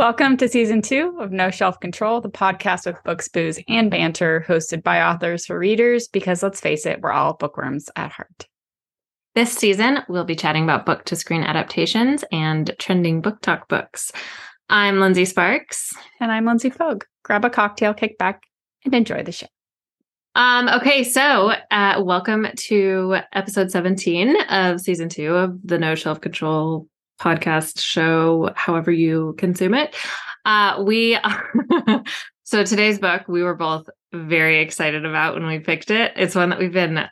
Welcome to season two of No Shelf Control, the podcast with books, booze, and banter, hosted by authors for readers, because let's face it, we're all bookworms at heart. This season, we'll be chatting about book to screen adaptations and trending BookTok books. I'm Lindsey Sparks. And I'm Lindsey Fogg. Grab a cocktail, kick back, and enjoy the show. Um, okay, so uh, welcome to episode 17 of season two of the No Shelf Control podcast show, however you consume it. Uh, we so today's book we were both very excited about when we picked it. It's one that we've been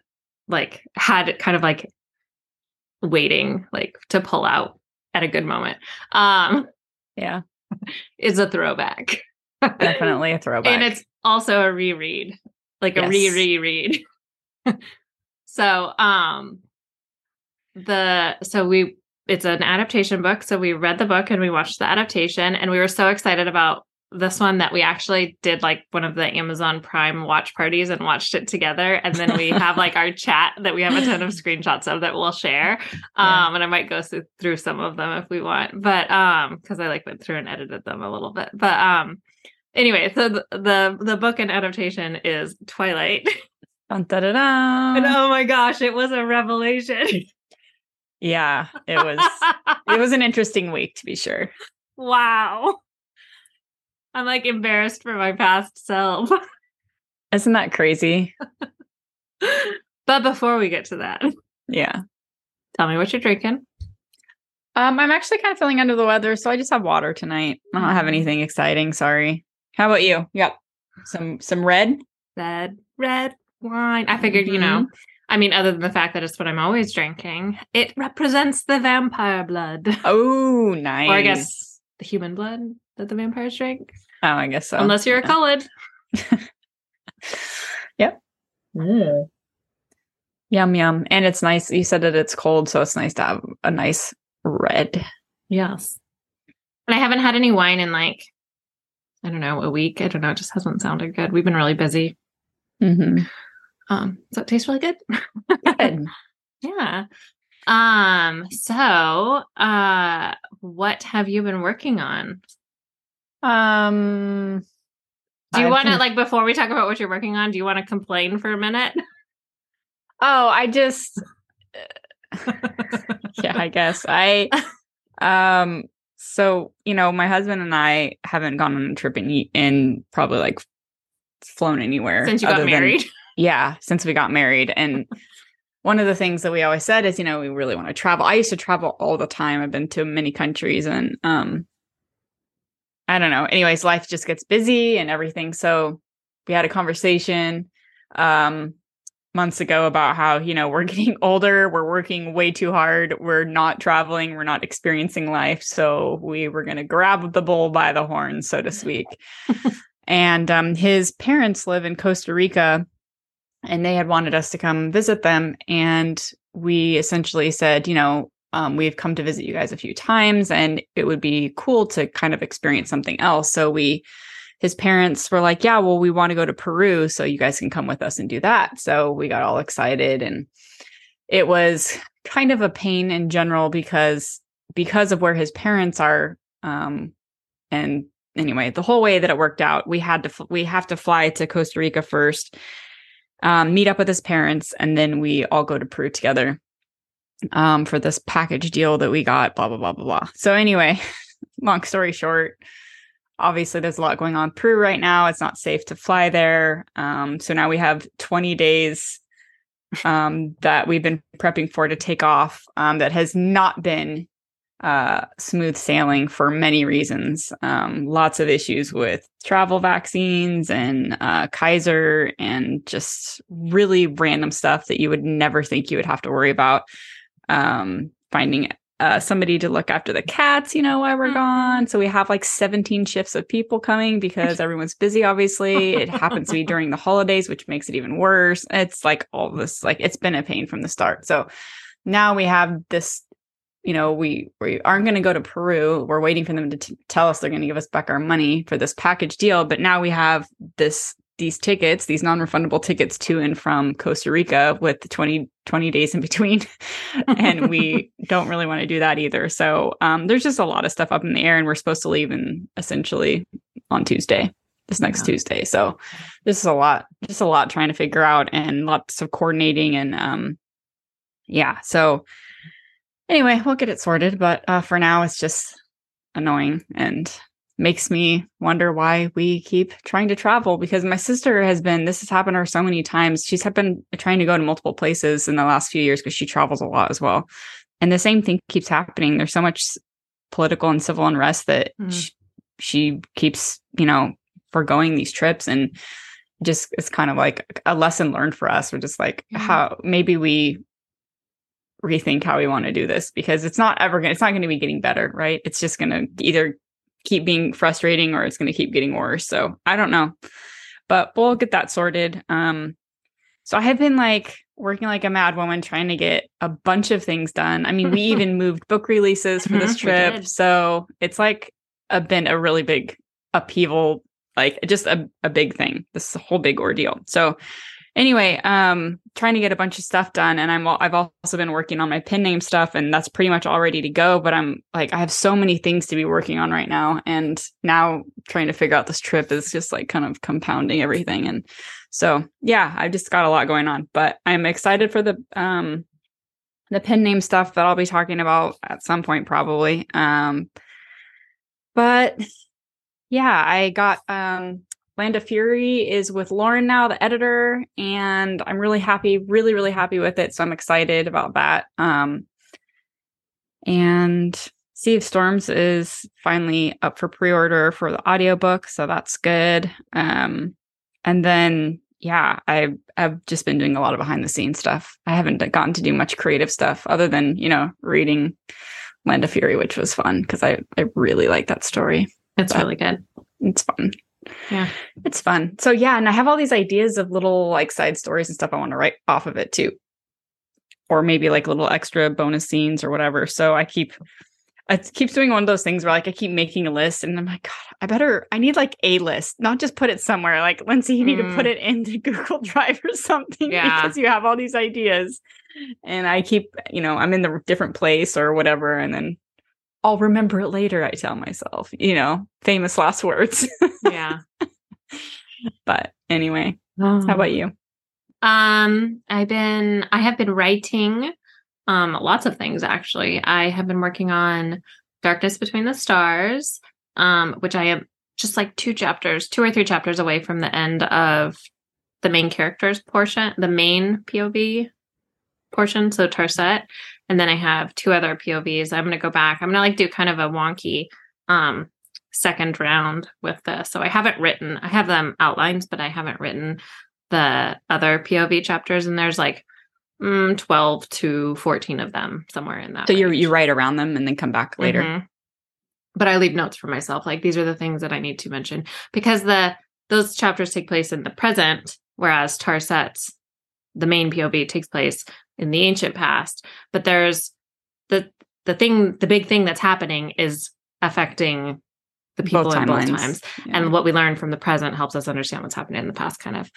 like had kind of like waiting like to pull out at a good moment. Um yeah. It's a throwback. Definitely a throwback. and it's also a reread. Like a yes. re reread. so um the so we it's an adaptation book. So we read the book and we watched the adaptation, and we were so excited about this one that we actually did like one of the Amazon Prime watch parties and watched it together. And then we have like our chat that we have a ton of screenshots of that we'll share. Um, and I might go through some of them if we want, but um, because I like went through and edited them a little bit. But um, anyway, so the the, the book and adaptation is Twilight. Dun, da, da, da. And oh my gosh, it was a revelation. Yeah, it was it was an interesting week to be sure. Wow. I'm like embarrassed for my past self. Isn't that crazy? but before we get to that, yeah. Tell me what you're drinking. Um, I'm actually kind of feeling under the weather, so I just have water tonight. I don't have mm. anything exciting, sorry. How about you? Yep. Some some red? Red, red wine. I figured, mm-hmm. you know, mm-hmm. I mean, other than the fact that it's what I'm always drinking, it represents the vampire blood. Oh, nice. Or I guess the human blood that the vampires drink. Oh, I guess so. Unless you're yeah. a Cullen. yep. Mm. Yum yum. And it's nice. You said that it's cold, so it's nice to have a nice red. Yes. And I haven't had any wine in like, I don't know, a week. I don't know. It just hasn't sounded good. We've been really busy. Mm-hmm. Um, so it tastes really good. good. yeah. Um, so uh what have you been working on? Um do you want to like before we talk about what you're working on, do you want to complain for a minute? Oh, I just yeah, I guess. I um so, you know, my husband and I haven't gone on a trip in, in probably like flown anywhere since you got married. Than, yeah, since we got married. And one of the things that we always said is, you know, we really want to travel. I used to travel all the time. I've been to many countries and um I don't know. Anyways, life just gets busy and everything. So we had a conversation um months ago about how, you know, we're getting older, we're working way too hard, we're not traveling, we're not experiencing life. So we were going to grab the bull by the horn, so to speak. and um his parents live in Costa Rica and they had wanted us to come visit them. And we essentially said, you know, um, we've come to visit you guys a few times and it would be cool to kind of experience something else. So we, his parents were like, yeah, well, we want to go to Peru. So you guys can come with us and do that. So we got all excited and it was kind of a pain in general because because of where his parents are um and anyway the whole way that it worked out we had to we have to fly to costa rica first um, meet up with his parents, and then we all go to Peru together um, for this package deal that we got, blah, blah, blah, blah, blah. So, anyway, long story short, obviously there's a lot going on Peru right now. It's not safe to fly there. Um, so now we have 20 days um, that we've been prepping for to take off um, that has not been uh, smooth sailing for many reasons. Um, lots of issues with travel vaccines and uh, Kaiser and just really random stuff that you would never think you would have to worry about. Um, finding uh, somebody to look after the cats, you know, while we're mm-hmm. gone. So we have like 17 shifts of people coming because everyone's busy, obviously. It happens to be during the holidays, which makes it even worse. It's like all this, like, it's been a pain from the start. So now we have this you know, we we aren't going to go to Peru. We're waiting for them to t- tell us they're going to give us back our money for this package deal. But now we have this these tickets, these non-refundable tickets to and from Costa Rica with the 20, 20 days in between. and we don't really want to do that either. So um, there's just a lot of stuff up in the air and we're supposed to leave in essentially on Tuesday, this next yeah. Tuesday. So this is a lot, just a lot trying to figure out and lots of coordinating and um yeah. So anyway, we'll get it sorted. But uh, for now it's just annoying and makes me wonder why we keep trying to travel because my sister has been this has happened to her so many times she's been trying to go to multiple places in the last few years because she travels a lot as well and the same thing keeps happening there's so much political and civil unrest that mm. she, she keeps you know foregoing these trips and just it's kind of like a lesson learned for us we're just like mm. how maybe we rethink how we want to do this because it's not ever going to it's not going to be getting better right it's just going to either keep being frustrating or it's going to keep getting worse. So I don't know, but we'll get that sorted. Um, so I have been like working like a mad woman trying to get a bunch of things done. I mean, we even moved book releases for this trip. So it's like a, been a really big upheaval, like just a, a big thing, this whole big ordeal. So anyway, um, trying to get a bunch of stuff done, and I'm I've also been working on my pen name stuff, and that's pretty much all ready to go. But I'm like, I have so many things to be working on right now, and now trying to figure out this trip is just like kind of compounding everything. And so, yeah, I've just got a lot going on, but I'm excited for the um the pen name stuff that I'll be talking about at some point, probably. Um, but yeah, I got um Land of Fury is with Lauren now, the editor, and I'm really happy, really, really happy with it. So I'm excited about that. Um, and Sea of Storms is finally up for pre-order for the audiobook, so that's good. Um, and then yeah, I I've just been doing a lot of behind the scenes stuff. I haven't gotten to do much creative stuff other than, you know, reading Land of Fury, which was fun because I I really like that story. It's but really good. It's fun. Yeah. It's fun. So yeah, and I have all these ideas of little like side stories and stuff I want to write off of it too. Or maybe like little extra bonus scenes or whatever. So I keep I keep doing one of those things where like I keep making a list and I'm like, God, I better I need like a list, not just put it somewhere. Like Lindsey, you need mm. to put mm. it into Google Drive or something yeah. because you have all these ideas. And I keep, you know, I'm in the different place or whatever, and then I'll remember it later, I tell myself, you know, famous last words. yeah. But anyway, how about you? Um, I've been I have been writing um lots of things actually. I have been working on Darkness Between the Stars, um, which I am just like two chapters, two or three chapters away from the end of the main characters portion, the main POV portion, so Tarset. And then I have two other POVs. I'm going to go back. I'm going to like do kind of a wonky um, second round with this. So I haven't written, I have them outlines, but I haven't written the other POV chapters. And there's like mm, 12 to 14 of them somewhere in that. So you you write around them and then come back later. Mm-hmm. But I leave notes for myself. Like these are the things that I need to mention because the those chapters take place in the present, whereas Tarset's the main POV takes place in the ancient past but there's the the thing the big thing that's happening is affecting the people both in both times. Yeah. and what we learn from the present helps us understand what's happening in the past kind of.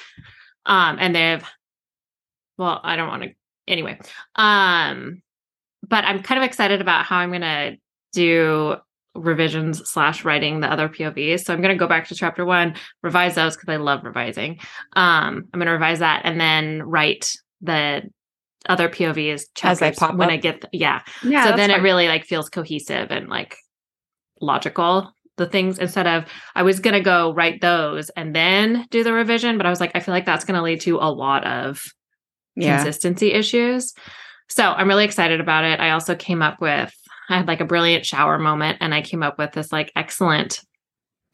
Um and they've well i don't want to anyway. Um but i'm kind of excited about how i'm going to do revisions slash writing the other povs so i'm going to go back to chapter one revise those because i love revising um i'm going to revise that and then write the other POVs as I pop when up. I get yeah. Yeah. So then fine. it really like feels cohesive and like logical. The things instead of I was gonna go write those and then do the revision, but I was like, I feel like that's gonna lead to a lot of yeah. consistency issues. So I'm really excited about it. I also came up with I had like a brilliant shower moment and I came up with this like excellent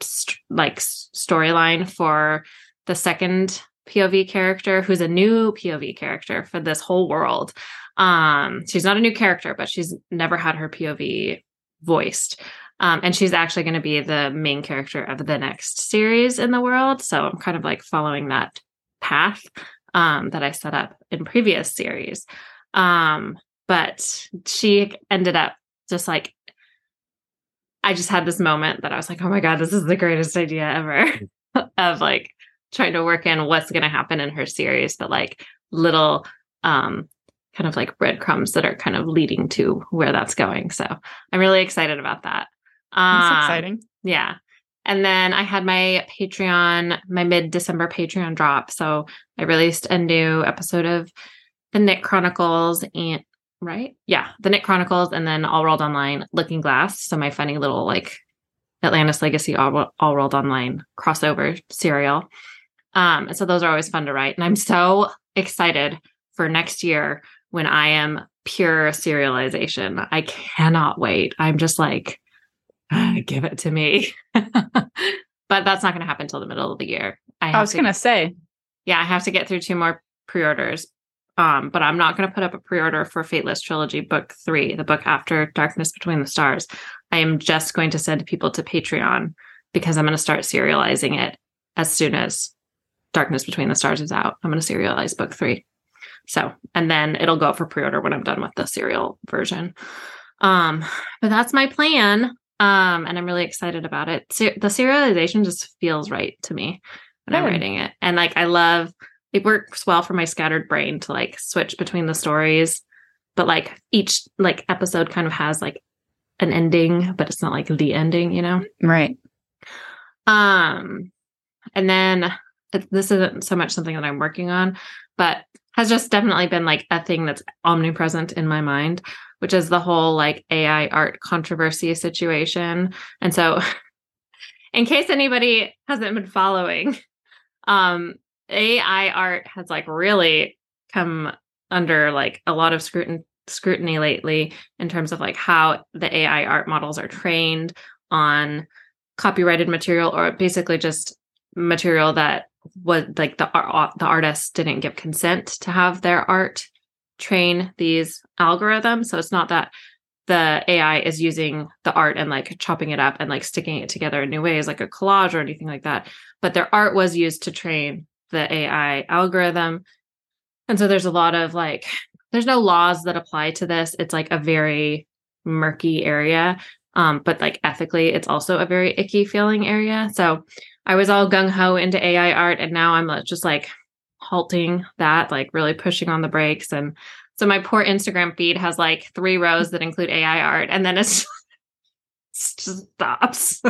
st- like storyline for the second POV character who's a new POV character for this whole world. Um, she's not a new character, but she's never had her POV voiced. Um, and she's actually going to be the main character of the next series in the world. So I'm kind of like following that path um, that I set up in previous series. Um, but she ended up just like, I just had this moment that I was like, oh my God, this is the greatest idea ever of like trying to work in what's going to happen in her series, but like little um kind of like breadcrumbs that are kind of leading to where that's going. So I'm really excited about that. Um, that's exciting. Yeah. And then I had my Patreon, my mid December Patreon drop. So I released a new episode of the Knit Chronicles and right? Yeah, the Knit Chronicles and then All World Online Looking Glass. So my funny little like Atlantis Legacy All, All World Online crossover serial. Um, and so those are always fun to write. And I'm so excited for next year when I am pure serialization. I cannot wait. I'm just like, give it to me. but that's not going to happen until the middle of the year. I, I was going to say, yeah, I have to get through two more pre-orders. Um, but I'm not going to put up a pre-order for Fateless Trilogy Book Three, the book after Darkness Between the Stars. I am just going to send people to Patreon because I'm going to start serializing it as soon as Darkness Between the Stars is out. I'm going to serialize Book Three. So, and then it'll go up for pre-order when I'm done with the serial version. Um, but that's my plan. Um, and I'm really excited about it. Ser- the serialization just feels right to me when Good. I'm writing it. And like I love it works well for my scattered brain to like switch between the stories. But like each like episode kind of has like an ending, but it's not like the ending, you know? Right. Um and then this isn't so much something that I'm working on, but has just definitely been like a thing that's omnipresent in my mind, which is the whole like AI art controversy situation. And so, in case anybody hasn't been following, um, AI art has like really come under like a lot of scrutiny scrutiny lately in terms of like how the AI art models are trained on copyrighted material or basically just material that was like the art the artists didn't give consent to have their art train these algorithms. So it's not that the ai is using the art and like chopping it up and like sticking it together in new ways like a collage or anything like that but their art was used to train the ai algorithm and so there's a lot of like there's no laws that apply to this it's like a very murky area um, but like ethically it's also a very icky feeling area so I was all gung ho into AI art, and now I'm just like halting that, like really pushing on the brakes. And so my poor Instagram feed has like three rows that include AI art, and then it's just stops.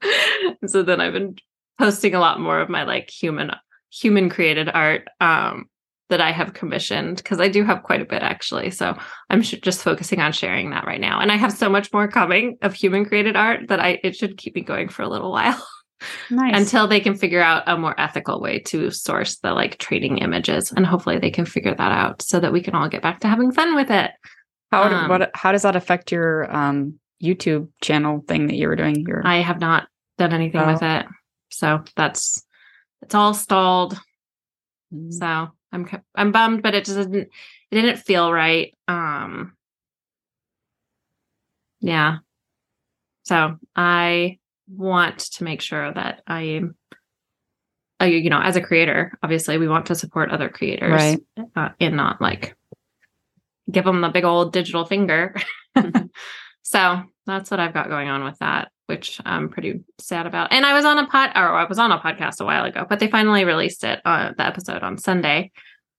so then I've been posting a lot more of my like human human created art um, that I have commissioned because I do have quite a bit actually. So I'm sh- just focusing on sharing that right now, and I have so much more coming of human created art that I it should keep me going for a little while. Nice. Until they can figure out a more ethical way to source the like training images. And hopefully they can figure that out so that we can all get back to having fun with it. How um, what how does that affect your um YouTube channel thing that you were doing? Your I have not done anything oh. with it. So that's it's all stalled. Mm. So I'm I'm bummed, but it just didn't it didn't feel right. Um yeah. So I want to make sure that I am, uh, you know, as a creator, obviously we want to support other creators right. uh, and not like give them the big old digital finger. Mm-hmm. so that's what I've got going on with that, which I'm pretty sad about. And I was on a pod, or I was on a podcast a while ago, but they finally released it, uh, the episode on Sunday.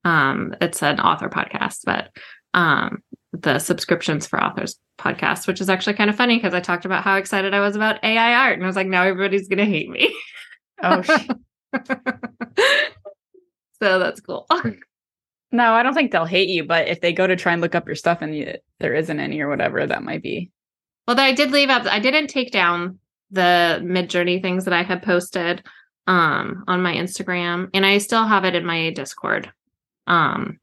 Um, it's an author podcast, but um, the subscriptions for authors podcast, which is actually kind of funny because I talked about how excited I was about AI art, and I was like, now everybody's gonna hate me. Oh, so that's cool. no, I don't think they'll hate you, but if they go to try and look up your stuff and you, there isn't any or whatever, that might be. Well, that I did leave up. I didn't take down the Midjourney things that I had posted um on my Instagram, and I still have it in my Discord. Um,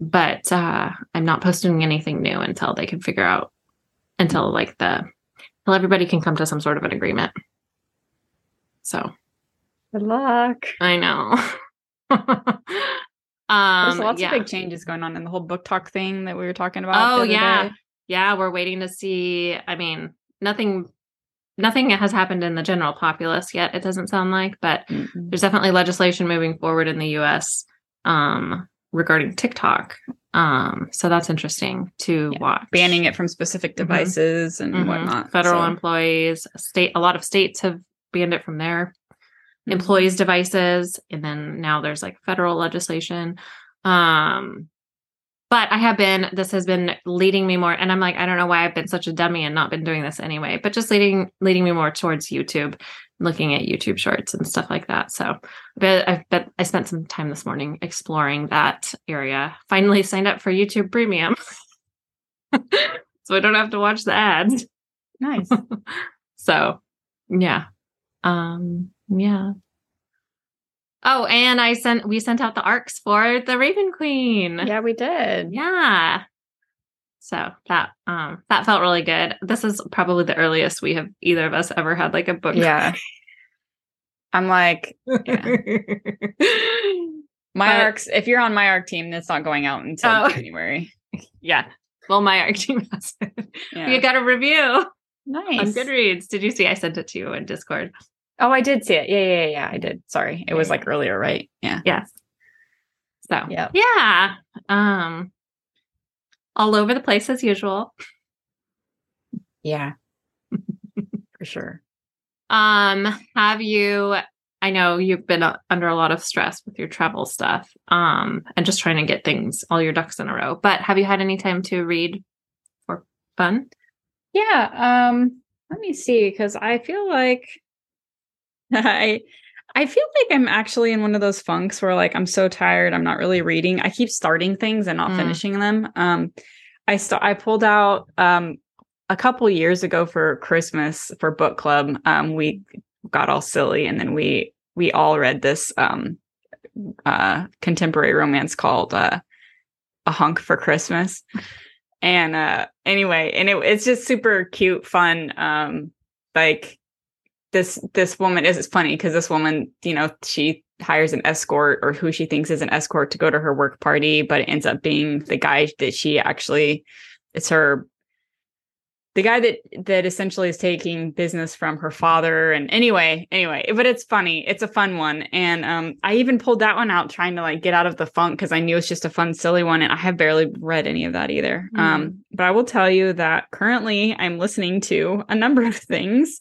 but uh, I'm not posting anything new until they can figure out until like the until everybody can come to some sort of an agreement. So good luck. I know. um, There's lots yeah. of big changes going on in the whole BookTok thing that we were talking about. Oh yeah, day. Yeah. We're waiting to see. I mean, nothing nothing has happened in the general populace yet it doesn't sound like but mm-hmm. there's definitely legislation moving forward in the us um, regarding TikTok. Um, so that's interesting to yeah. watch. Banning it from specific mm-hmm. devices mm-hmm. and mm-hmm. whatnot. Federal so. employees, state a lot of states have banned it from their employees' devices, and then now there's like federal legislation. Um, but I have been, this has been leading me more, and I'm like, I don't know why I've been such a dummy and not been doing this anyway, but just leading leading me more towards YouTube, looking at YouTube shorts and stuff like that. So but I've bet I spent some time this morning exploring that area. Finally signed up for YouTube Premium. so I don't have to watch the ads. Nice. so yeah. Um yeah. Oh, and I sent we sent out the arcs for the Raven Queen. Yeah, we did. Yeah. So that um that felt really good. This is probably the earliest we have either of us ever had like a book. Yeah. I'm like, yeah. my but, arcs. If you're on my arc team, that's not going out until oh. January. yeah. Well, my arc team has it. Yeah. We got a review. Nice. On Goodreads. Did you see? I sent it to you in Discord. Oh, I did see it. Yeah, yeah, yeah. I did. Sorry. It was like earlier, right? Yeah. Yes. So yeah. Yeah. Um all over the place as usual. Yeah. For sure. Um, have you I know you've been under a lot of stress with your travel stuff um and just trying to get things all your ducks in a row. But have you had any time to read for fun? Yeah, um let me see cuz I feel like I I feel like I'm actually in one of those funks where like I'm so tired, I'm not really reading. I keep starting things and not mm. finishing them. Um I st- I pulled out um a couple years ago for Christmas for book club. Um we got all silly and then we we all read this um uh contemporary romance called uh A Hunk for Christmas. And uh anyway, and it, it's just super cute, fun. Um like this this woman is it's funny because this woman, you know, she hires an escort or who she thinks is an escort to go to her work party, but it ends up being the guy that she actually it's her the guy that that essentially is taking business from her father and anyway anyway but it's funny it's a fun one. And um i even pulled that one out trying to like get out of the funk because i knew it's just a fun silly one and i have barely read any of that either. Mm. um but i will tell you that currently i'm listening to a number of things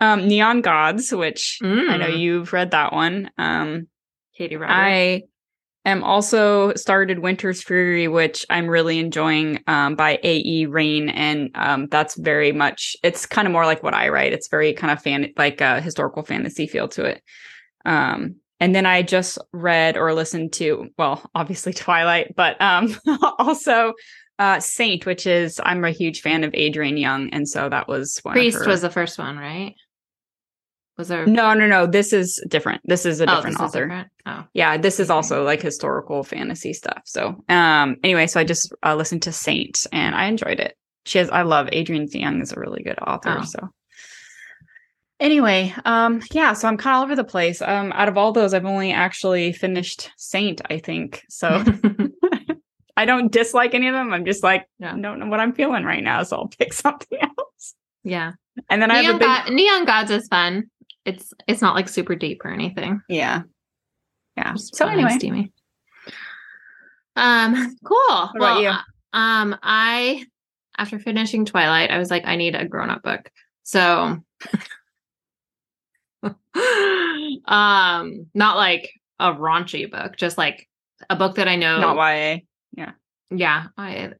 um, Neon Gods, which mm. I know mm. you've read that one. Um, Katee Robert. I am also started Winter's Fury, which I'm really enjoying um, by A.E. Rayne. And um, that's very much, it's kind of more like what I write. It's very kind of fan, like a historical fantasy feel to it. Um, and then I just read or listened to, well, obviously Twilight, but um, also uh, Saint, which is I'm a huge fan of Adrienne Young, and so that was one Priest was the first one, right? Was there No, no, no. This is different. This is a oh, different author. Different? Oh. Yeah, this is also like historical fantasy stuff. So, um anyway, so I just uh, listened to Saint and I enjoyed it. She has I love Adrienne Young is a really good author, oh. so anyway um yeah so i'm kind of all over the place um out of all those i've only actually finished saint i think so i don't dislike any of them i'm just like yeah. don't know what i'm feeling right now so i'll pick something else yeah and then neon i have a big God, neon gods is fun it's it's not like super deep or anything. Yeah. Yeah. Just so anyway, steamy. Um, cool. What well, about you? Um, I after finishing Twilight, I was like, I need a grown-up book. So um not like a raunchy book, just like a book that I know not YA. Yeah. Yeah. I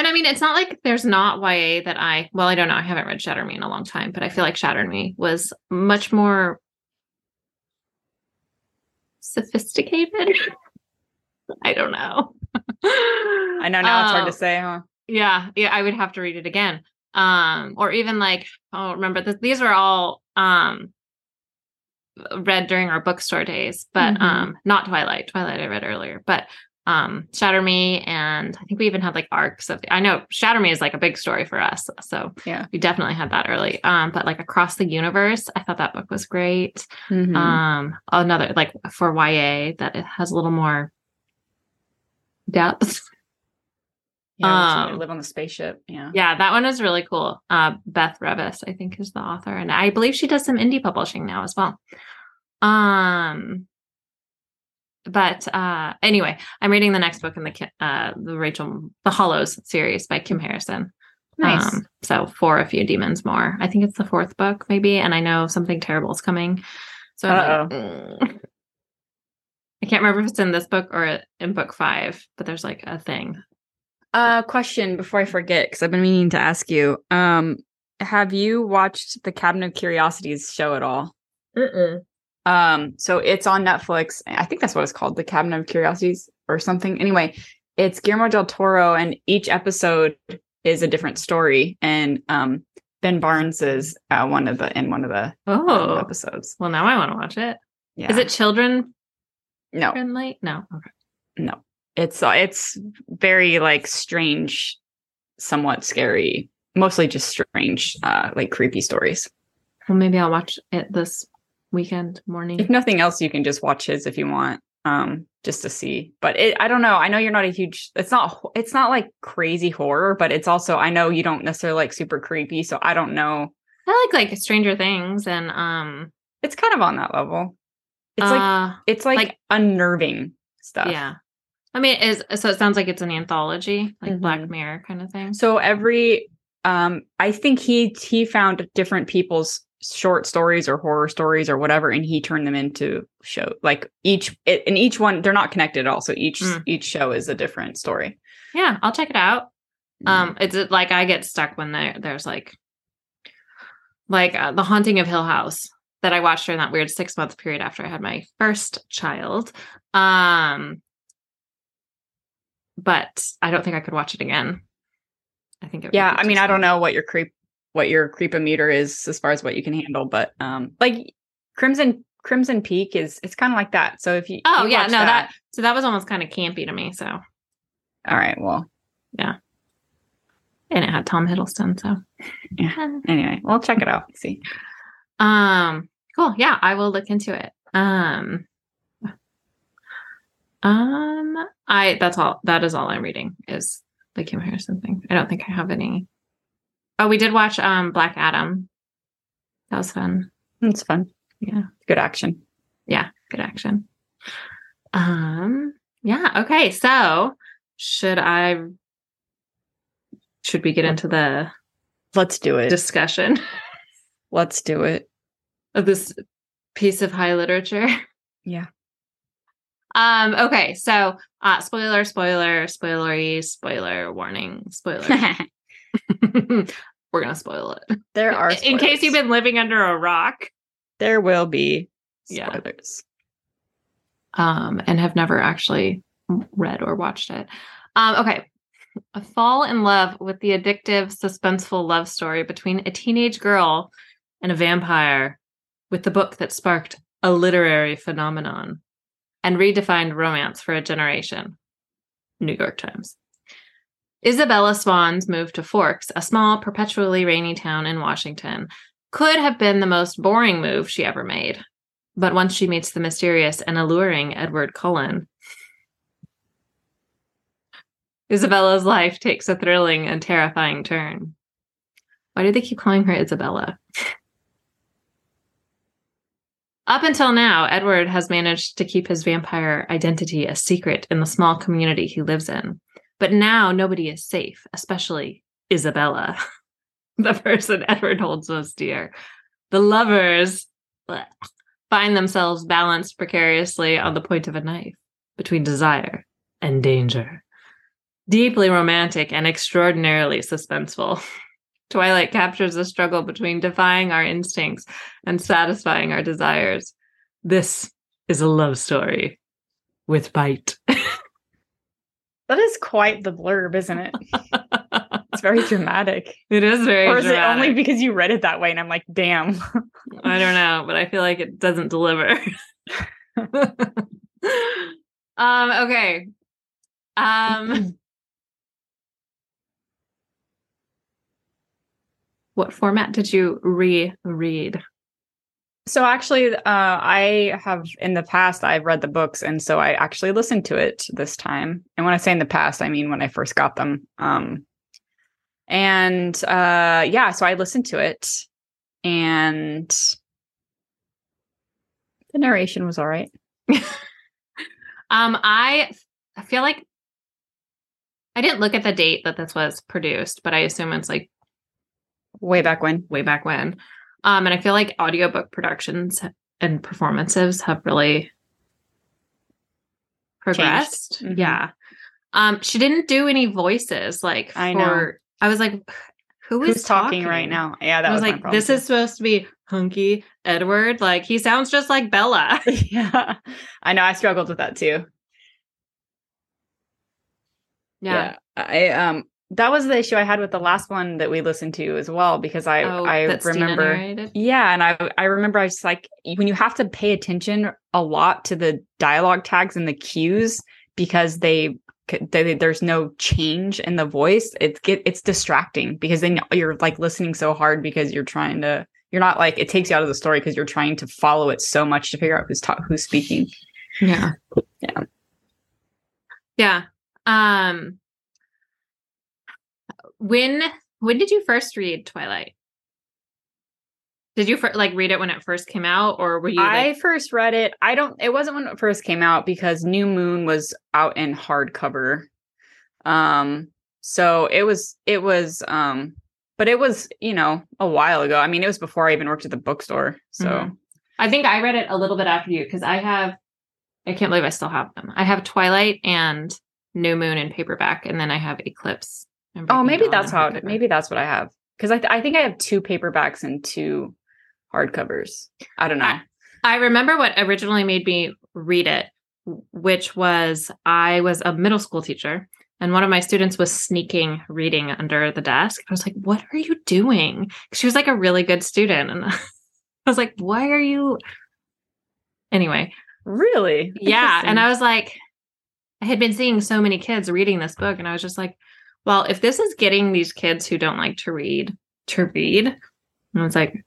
and I mean, it's not like there's not YA that I, well, I don't know. I haven't read Shatter Me in a long time, but I feel like Shatter Me was much more sophisticated. I don't know. I know now it's hard to um, say, huh? Yeah. Yeah. I would have to read it again. Um, or even like, oh, remember this, these are all, um, read during our bookstore days, but, mm-hmm. um, not Twilight. Twilight I read earlier, but um shatter me and i think we even had like arcs of i know shatter me is like a big story for us so yeah. we definitely had that early. Um but like across the universe i thought that book was great. Mm-hmm. um another like for ya that it has a little more depth. Yeah um, live on the spaceship yeah. yeah that one is really cool. Uh beth revis i think is the author and i believe she does some indie publishing now as well. Um but uh anyway i'm reading the next book in the uh the rachel the hollows series by kim harrison nice um, so for a few demons more i think it's the fourth book maybe and i know something terrible is coming So like, mm. I can't remember if it's in this book or in book five, but there's like a thing. Uh, question before I forget, because I've been meaning to ask you. Um, have you watched the Cabinet of Curiosities show at all? Mm-mm. Um, so it's on Netflix. I think that's what it's called, the Cabinet of Curiosities or something. Anyway, it's Guillermo del Toro, and each episode is a different story. And um, Ben Barnes is uh, one of the in one of the oh um, episodes. Well, now I want to watch it. Yeah. Is it children no, friendly? No. Okay. no. It's uh, it's very like strange, somewhat scary, mostly just strange, uh, like creepy stories. Well, maybe I'll watch it this weekend morning. If nothing else, you can just watch his if you want, um, just to see. But it, I don't know. I know you're not a huge. It's not. It's not like crazy horror, but it's also. I know you don't necessarily like super creepy, so I don't know. I like like Stranger Things and um. It's kind of on that level. It's like uh, it's like, like- unnerving stuff. yeah. I mean, is so it sounds like it's an anthology, like Black Mhm. Mirror kind of thing. So every um I think he he found different people's short stories or horror stories or whatever and he turned them into show like each it, and each one they're not connected at all so each Mm. each show is a different story. Yeah, I'll check it out. Mm-hmm. Um, it's uh, like I get stuck when there there's like like uh, the Haunting of Hill House that I watched during that weird six month period after I had my first child. Um, but I don't think I could watch it again. I think it yeah, I mean I don't know what your creep what your creepometer is as far as what you can handle but um like Crimson Crimson Peak is it's kind of like that. So if you Oh you yeah, no that so that was almost kind of campy to me. So all right, well yeah, and it had Tom Hiddleston. So Yeah. anyway, we'll check it out. See. Um, cool. Yeah, I will look into it. Um, um, I that's all. That is all I'm reading is the Kim Harrison thing. I don't think I have any. Oh, we did watch um Black Adam. That was fun. It's fun. Yeah, Good action. yeah, good action. Um, yeah. Okay, so should I? Should we get into the Let's do it. discussion Let's do it. of this piece of high literature? Yeah. Um, okay, so uh spoiler, spoiler, spoilery, spoiler, warning, spoiler. We're gonna spoil it. there are In case you've been living under a rock, there will be Yeah. spoilers. um, and have never actually read or watched it. Um, okay. I fall in love with the addictive, suspenseful love story between a teenage girl and a vampire with the book that sparked a literary phenomenon and redefined romance for a generation. New York Times. Isabella Swan's move to Forks, a small, perpetually rainy town in Washington, could have been the most boring move she ever made. But once she meets the mysterious and alluring Edward Cullen, Isabella's life takes a thrilling and terrifying turn. Why do they keep calling her Isabella? Up until now, Edward has managed to keep his vampire identity a secret in the small community he lives in. But now nobody is safe, especially Isabella, the person Edward holds most dear. The lovers bleh, find themselves balanced precariously on the point of a knife between desire and danger. Deeply romantic and extraordinarily suspenseful. Twilight captures the struggle between defying our instincts and satisfying our desires. This is a love story with bite. That is quite the blurb, isn't it? It's very dramatic. it is very or is it only because you read it that way and I'm like, damn. I don't know, but I feel like it doesn't deliver. um, okay. Um what format did you reread? So actually, uh, I have in the past I've read the books, and so I actually listened to it this time. And when I say in the past, I mean when I first got them. Um, and uh, yeah, so I listened to it, and the narration was all right. Um, I I feel like I didn't look at the date that this was produced, but I assume it's like Way back when, way back when. Um, and I feel like audiobook productions and performances have really progressed. Mm-hmm. Yeah. Um, she didn't do any voices like I know. I was like, who is Who's talking, talking right now? Yeah, that I was, was like, this too. is supposed to be hunky Edward. Like he sounds just like Bella. yeah, I know. I struggled with that too. Yeah. yeah. I um that was the issue I had with the last one that we listened to as well because I oh, I remember yeah and I I remember I was like when you have to pay attention a lot to the dialogue tags and the cues because they, they there's no change in the voice it's get it's distracting because then you're like listening so hard because you're trying to you're not like it takes you out of the story because you're trying to follow it so much to figure out who's ta- who's speaking. Yeah. Yeah. Yeah. Um when when did you first read Twilight? Did you like read it when it first came out, or were you? Like- I first read it. I don't. It wasn't when it first came out because New Moon was out in hardcover. Um. So it was. It was. Um. But it was, you know, a while ago. I mean, it was before I even worked at the bookstore. So mm-hmm. I think I read it a little bit after you because I have. I can't believe I still have them. I have Twilight and New Moon in paperback, and then I have Eclipse Oh, maybe that's how. It, maybe that's what I have because I th- I think I have two paperbacks and two hardcovers. I don't know. I, I remember what originally made me read it, which was I was a middle school teacher and one of my students was sneaking reading under the desk. I was like, "What are you doing?" She was like a really good student, and I was like, "Why are you?" Anyway, really, yeah. And I was like, I had been seeing so many kids reading this book, and I was just like, well, if this is getting these kids who don't like to read to read, and it's like,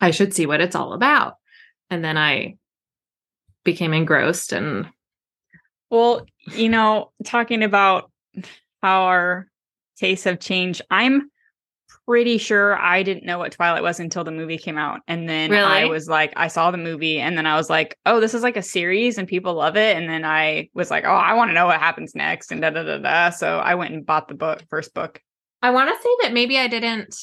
I should see what it's all about. And then I became engrossed and well, you know, talking about how our tastes have changed, I'm pretty sure I didn't know what Twilight was until the movie came out. And then really? I was like, I saw the movie and then I was like, oh, this is like a series and people love it. And then I was like, oh, I want to know what happens next and da da da da. So I went and bought the book, first book. I want to say that maybe I didn't,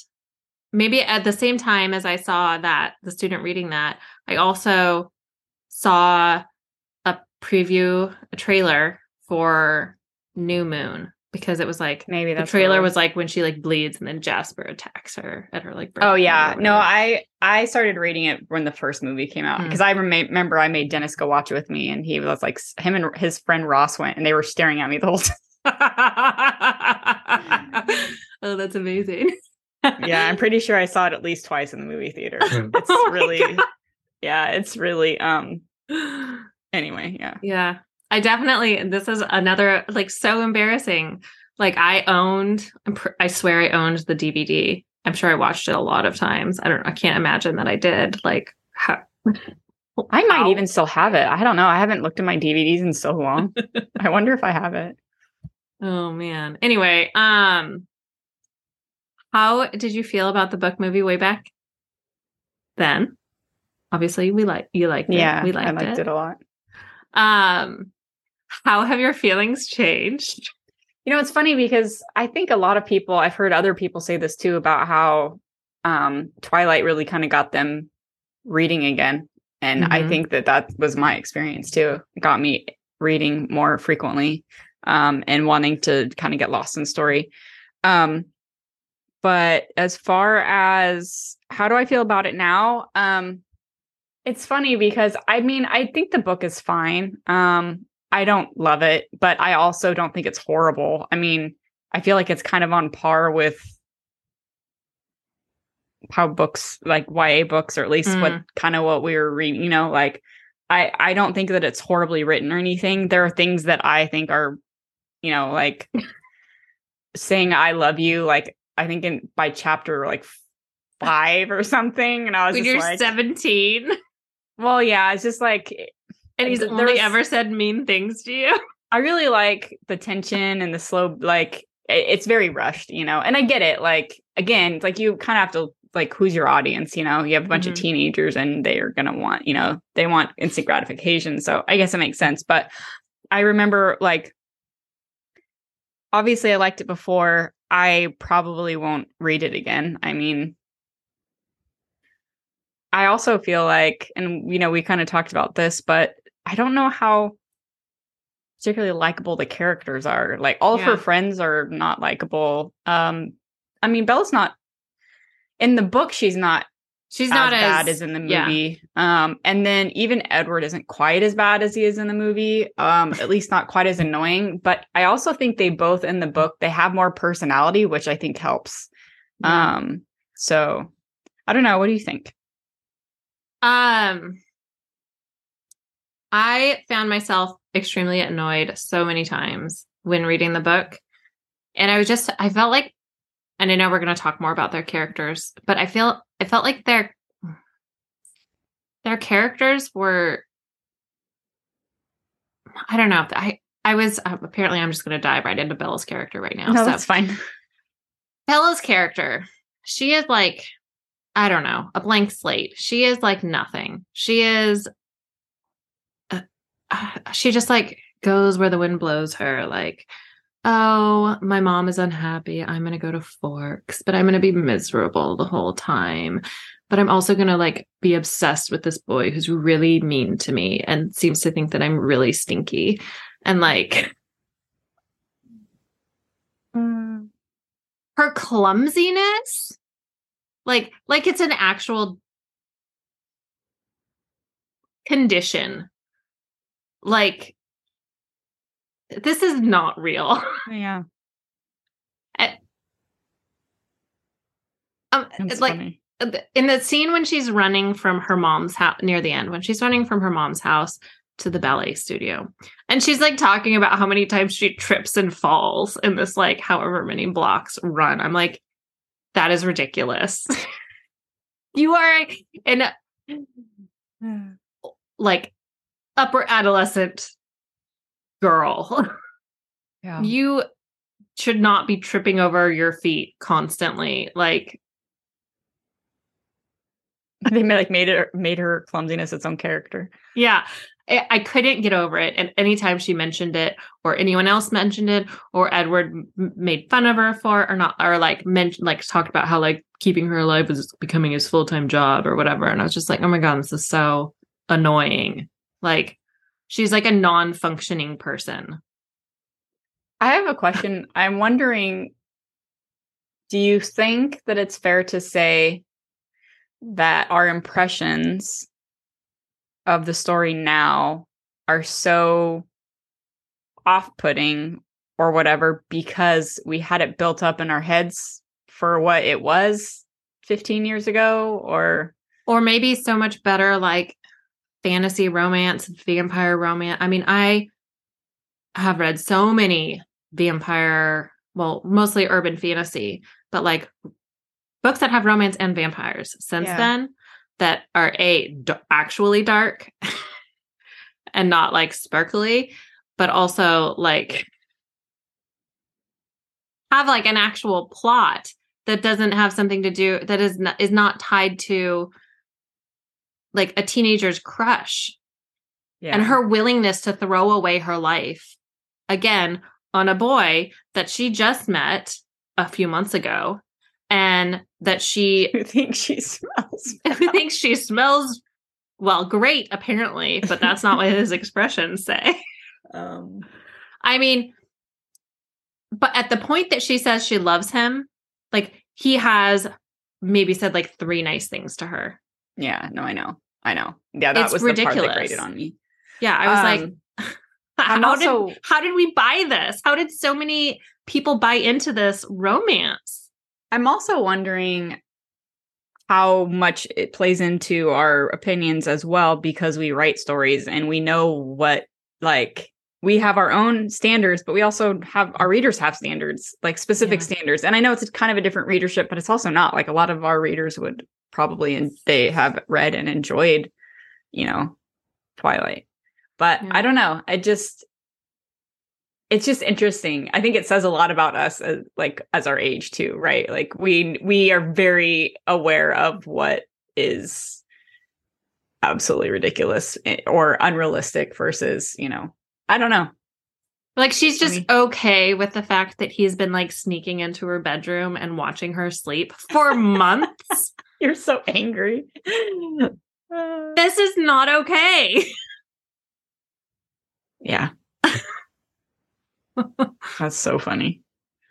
maybe at the same time as I saw that, the student reading that, I also saw a preview, a trailer for New Moon because it was like maybe the trailer was like when she like bleeds and then Jasper attacks her at her like oh yeah no I I started reading it when the first movie came out because mm. I rem- remember I made Dennis go watch it with me and he was like him and his friend Ross went and they were staring at me the whole time. oh, that's amazing. yeah, I'm pretty sure I saw it at least twice in the movie theater. It's oh really God. yeah, it's really um anyway, yeah. Yeah. I definitely, this is another like so embarrassing. Like I owned, I swear I owned the DVD. I'm sure I watched it a lot of times. I don't, I can't imagine that I did. Like, how, I might how? even still have it. I don't know. I haven't looked at my DVDs in so long. I wonder if I have it. Oh man. Anyway, um, how did you feel about the book movie way back then? Obviously, we like you liked it. Yeah, we liked, it. I liked it. it a lot. Um, how have your feelings changed? You know, it's funny because I think a lot of people, I've heard other people say this too about how um, Twilight really kind of got them reading again. And mm-hmm. I think that that was my experience too. It got me reading more frequently um, and wanting to kind of get lost in story. Um, but as far as how do I feel about it now? Um, it's funny because I mean, I think the book is fine. Um, I don't love it, but I also don't think it's horrible. I mean, I feel like it's kind of on par with how books like YA books, or at least mm. what kind of what we were reading, you know, like I I don't think that it's horribly written or anything. There are things that I think are, you know, like saying I love you, like I think in by chapter like five or something. And I was when you're like, 17. Well, yeah, it's just like and he's only ever said mean things to you. I really like the tension and the slow like it's very rushed, you know. And I get it. Like again, it's like you kind of have to like who's your audience, you know? You have a bunch mm-hmm. of teenagers and they're going to want, you know, they want instant gratification. So I guess it makes sense, but I remember like obviously I liked it before. I probably won't read it again. I mean, I also feel like, and you know, we kind of talked about this, but I don't know how particularly likable the characters are. Like all yeah. of her friends are not likable. Um, I mean, Bella's not in the book. She's not. She's not as bad as in the movie. Yeah. Um, and then even Edward isn't quite as bad as he is in the movie. Um, at least not quite as annoying. But I also think they both in the book they have more personality, which I think helps. Yeah. Um, so I don't know. What do you think? Um, I found myself extremely annoyed so many times when reading the book. And I was just, I felt like, and I know we're going to talk more about their characters, but I feel, I felt like their, their characters were, I don't know. I, I was, uh, apparently I'm just going to dive right into Bella's character right now. No, so. that's fine. Bella's character, she is like, I don't know, a blank slate. She is like nothing. She is she just like goes where the wind blows her like oh my mom is unhappy. I'm going to go to forks but i'm going to be miserable the whole time. But i'm also going to like be obsessed with this boy who's really mean to me and seems to think that i'm really stinky. And like mm. her clumsiness like like it's an actual condition like this is not real. Yeah. um, it's like funny. Uh, in the scene when she's running from her mom's house near the end, when she's running from her mom's house to the ballet studio, and she's like talking about how many times she trips and falls in this like however many blocks run. I'm like, that is ridiculous. you are in a, like upper adolescent girl. Yeah. You should not be tripping over your feet constantly. Like they like made it made her clumsiness its own character. Yeah. I, I couldn't get over it. And anytime she mentioned it or anyone else mentioned it or Edward m- made fun of her for it or not, or like mentioned, like talked about how like keeping her alive was becoming his full-time job or whatever. And I was just like, oh my God, this is so annoying. Like she's like a non-functioning person. I have a question. I'm wondering do you think that it's fair to say that our impressions of the story now are so off-putting or whatever because we had it built up in our heads for what it was 15 years ago or or maybe so much better like fantasy romance, vampire romance. I mean, I have read so many vampire, well, mostly urban fantasy, but like books that have romance and vampires since yeah. then that are a d- actually dark and not like sparkly, but also like have like an actual plot that doesn't have something to do that is not, is not tied to like a teenager's crush. Yeah. and her willingness to throw away her life again on a boy that she just met a few months ago and that she who thinks she smells who thinks she smells well great apparently but that's not what his expressions say. Um. I mean but at the point that she says she loves him like he has maybe said like three nice things to her. Yeah no i know I know. Yeah, that it's was ridiculous. the part that grated on me. Yeah, I was um, like, how also, did how did we buy this? How did so many people buy into this romance? I'm also wondering how much it plays into our opinions as well because we write stories and we know what like we have our own standards but we also have our readers have standards like specific yeah. standards and i know it's kind of a different readership but it's also not like a lot of our readers would probably and they have read and enjoyed, you know, Twilight. But yeah. I don't know. I just it's just interesting. I think it says a lot about us as like as our age too, right? Like we we are very aware of what is absolutely ridiculous eh, or unrealistic versus, you know, I don't know. Like she's just okay with the fact that he's been like sneaking into her bedroom and watching her sleep for months. You're so angry. this is not okay. Yeah. That's so funny.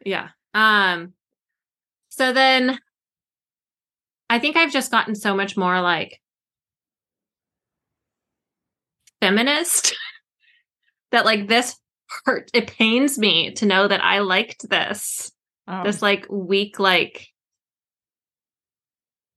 Yeah. Um so then I think I've just gotten so much more like feminist that like this hurt it pains me to know that I liked this. Oh. This like weak like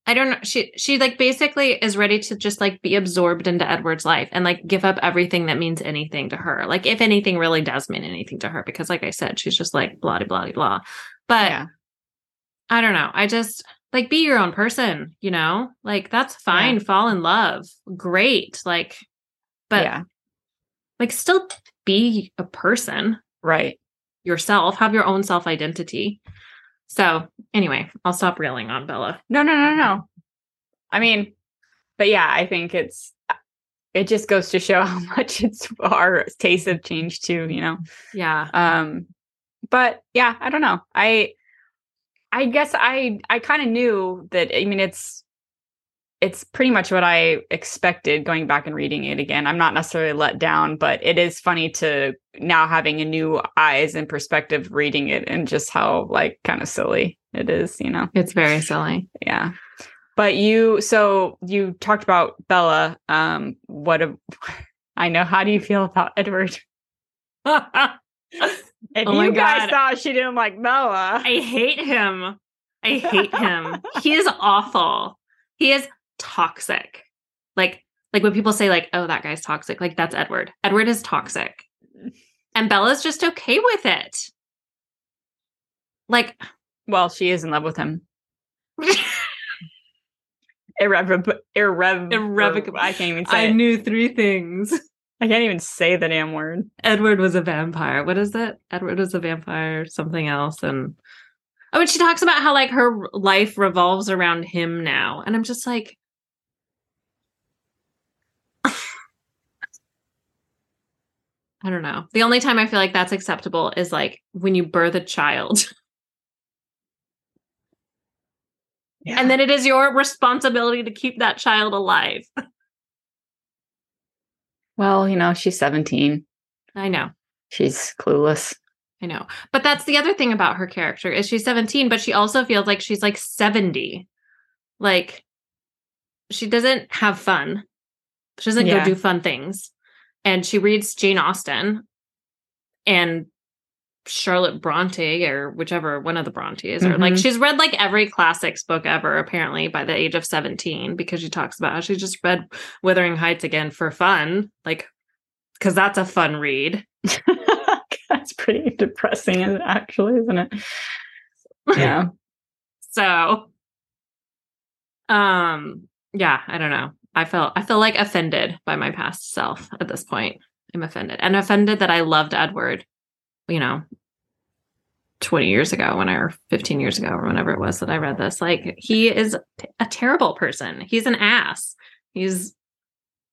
I don't know. She she like basically is ready to just like be absorbed into Edward's life and like give up everything that means anything to her. Like if anything really does mean anything to her, because like I said, she's just like blah blah blah. But yeah. I don't know. I just like be your own person, you know? Like that's fine. Yeah. Fall in love. Great. Like, but yeah. like still be a person. Right. Yourself. Have your own self identity. So anyway, I'll stop reeling on Bella. No, no, no, no. I mean, but yeah, I think it's it just goes to show how much it's our tastes have changed too, you know. Yeah. Um but yeah, I don't know. I I guess I I kind of knew that I mean it's it's pretty much what I expected going back and reading it again. I'm not necessarily let down, but it is funny to now having a new eyes and perspective reading it and just how like kind of silly it is, you know. It's very silly. Yeah. But you so you talked about Bella. Um what a I know how do you feel about Edward? if oh you guys God. thought she didn't like Bella. I hate him. I hate him. he is awful. He is toxic. Like like when people say like, "Oh, that guy's toxic." Like that's Edward. Edward is toxic. And Bella's just okay with it. Like, well, she is in love with him. irrevocable, irrev- irrevocable. I can't even say. I it. knew three things. I can't even say the damn word. Edward was a vampire. What is it? Edward was a vampire. Something else, and oh, and she talks about how like her life revolves around him now, and I'm just like, I don't know. The only time I feel like that's acceptable is like when you birth a child. Yeah. And then it is your responsibility to keep that child alive. Well, you know, she's 17. I know. She's clueless. I know. But that's the other thing about her character is she's 17, but she also feels like she's like 70. Like she doesn't have fun. She doesn't yeah. go do fun things and she reads Jane Austen and Charlotte Bronte or whichever one of the Brontes mm-hmm. or like she's read like every classics book ever apparently by the age of 17 because she talks about how she just read Wuthering Heights again for fun like cuz that's a fun read. that's pretty depressing actually isn't it? Yeah. so um yeah, I don't know. I felt I feel like offended by my past self at this point. I'm offended and offended that I loved Edward, you know, 20 years ago when I or 15 years ago or whenever it was that I read this. Like he is a terrible person. He's an ass. He's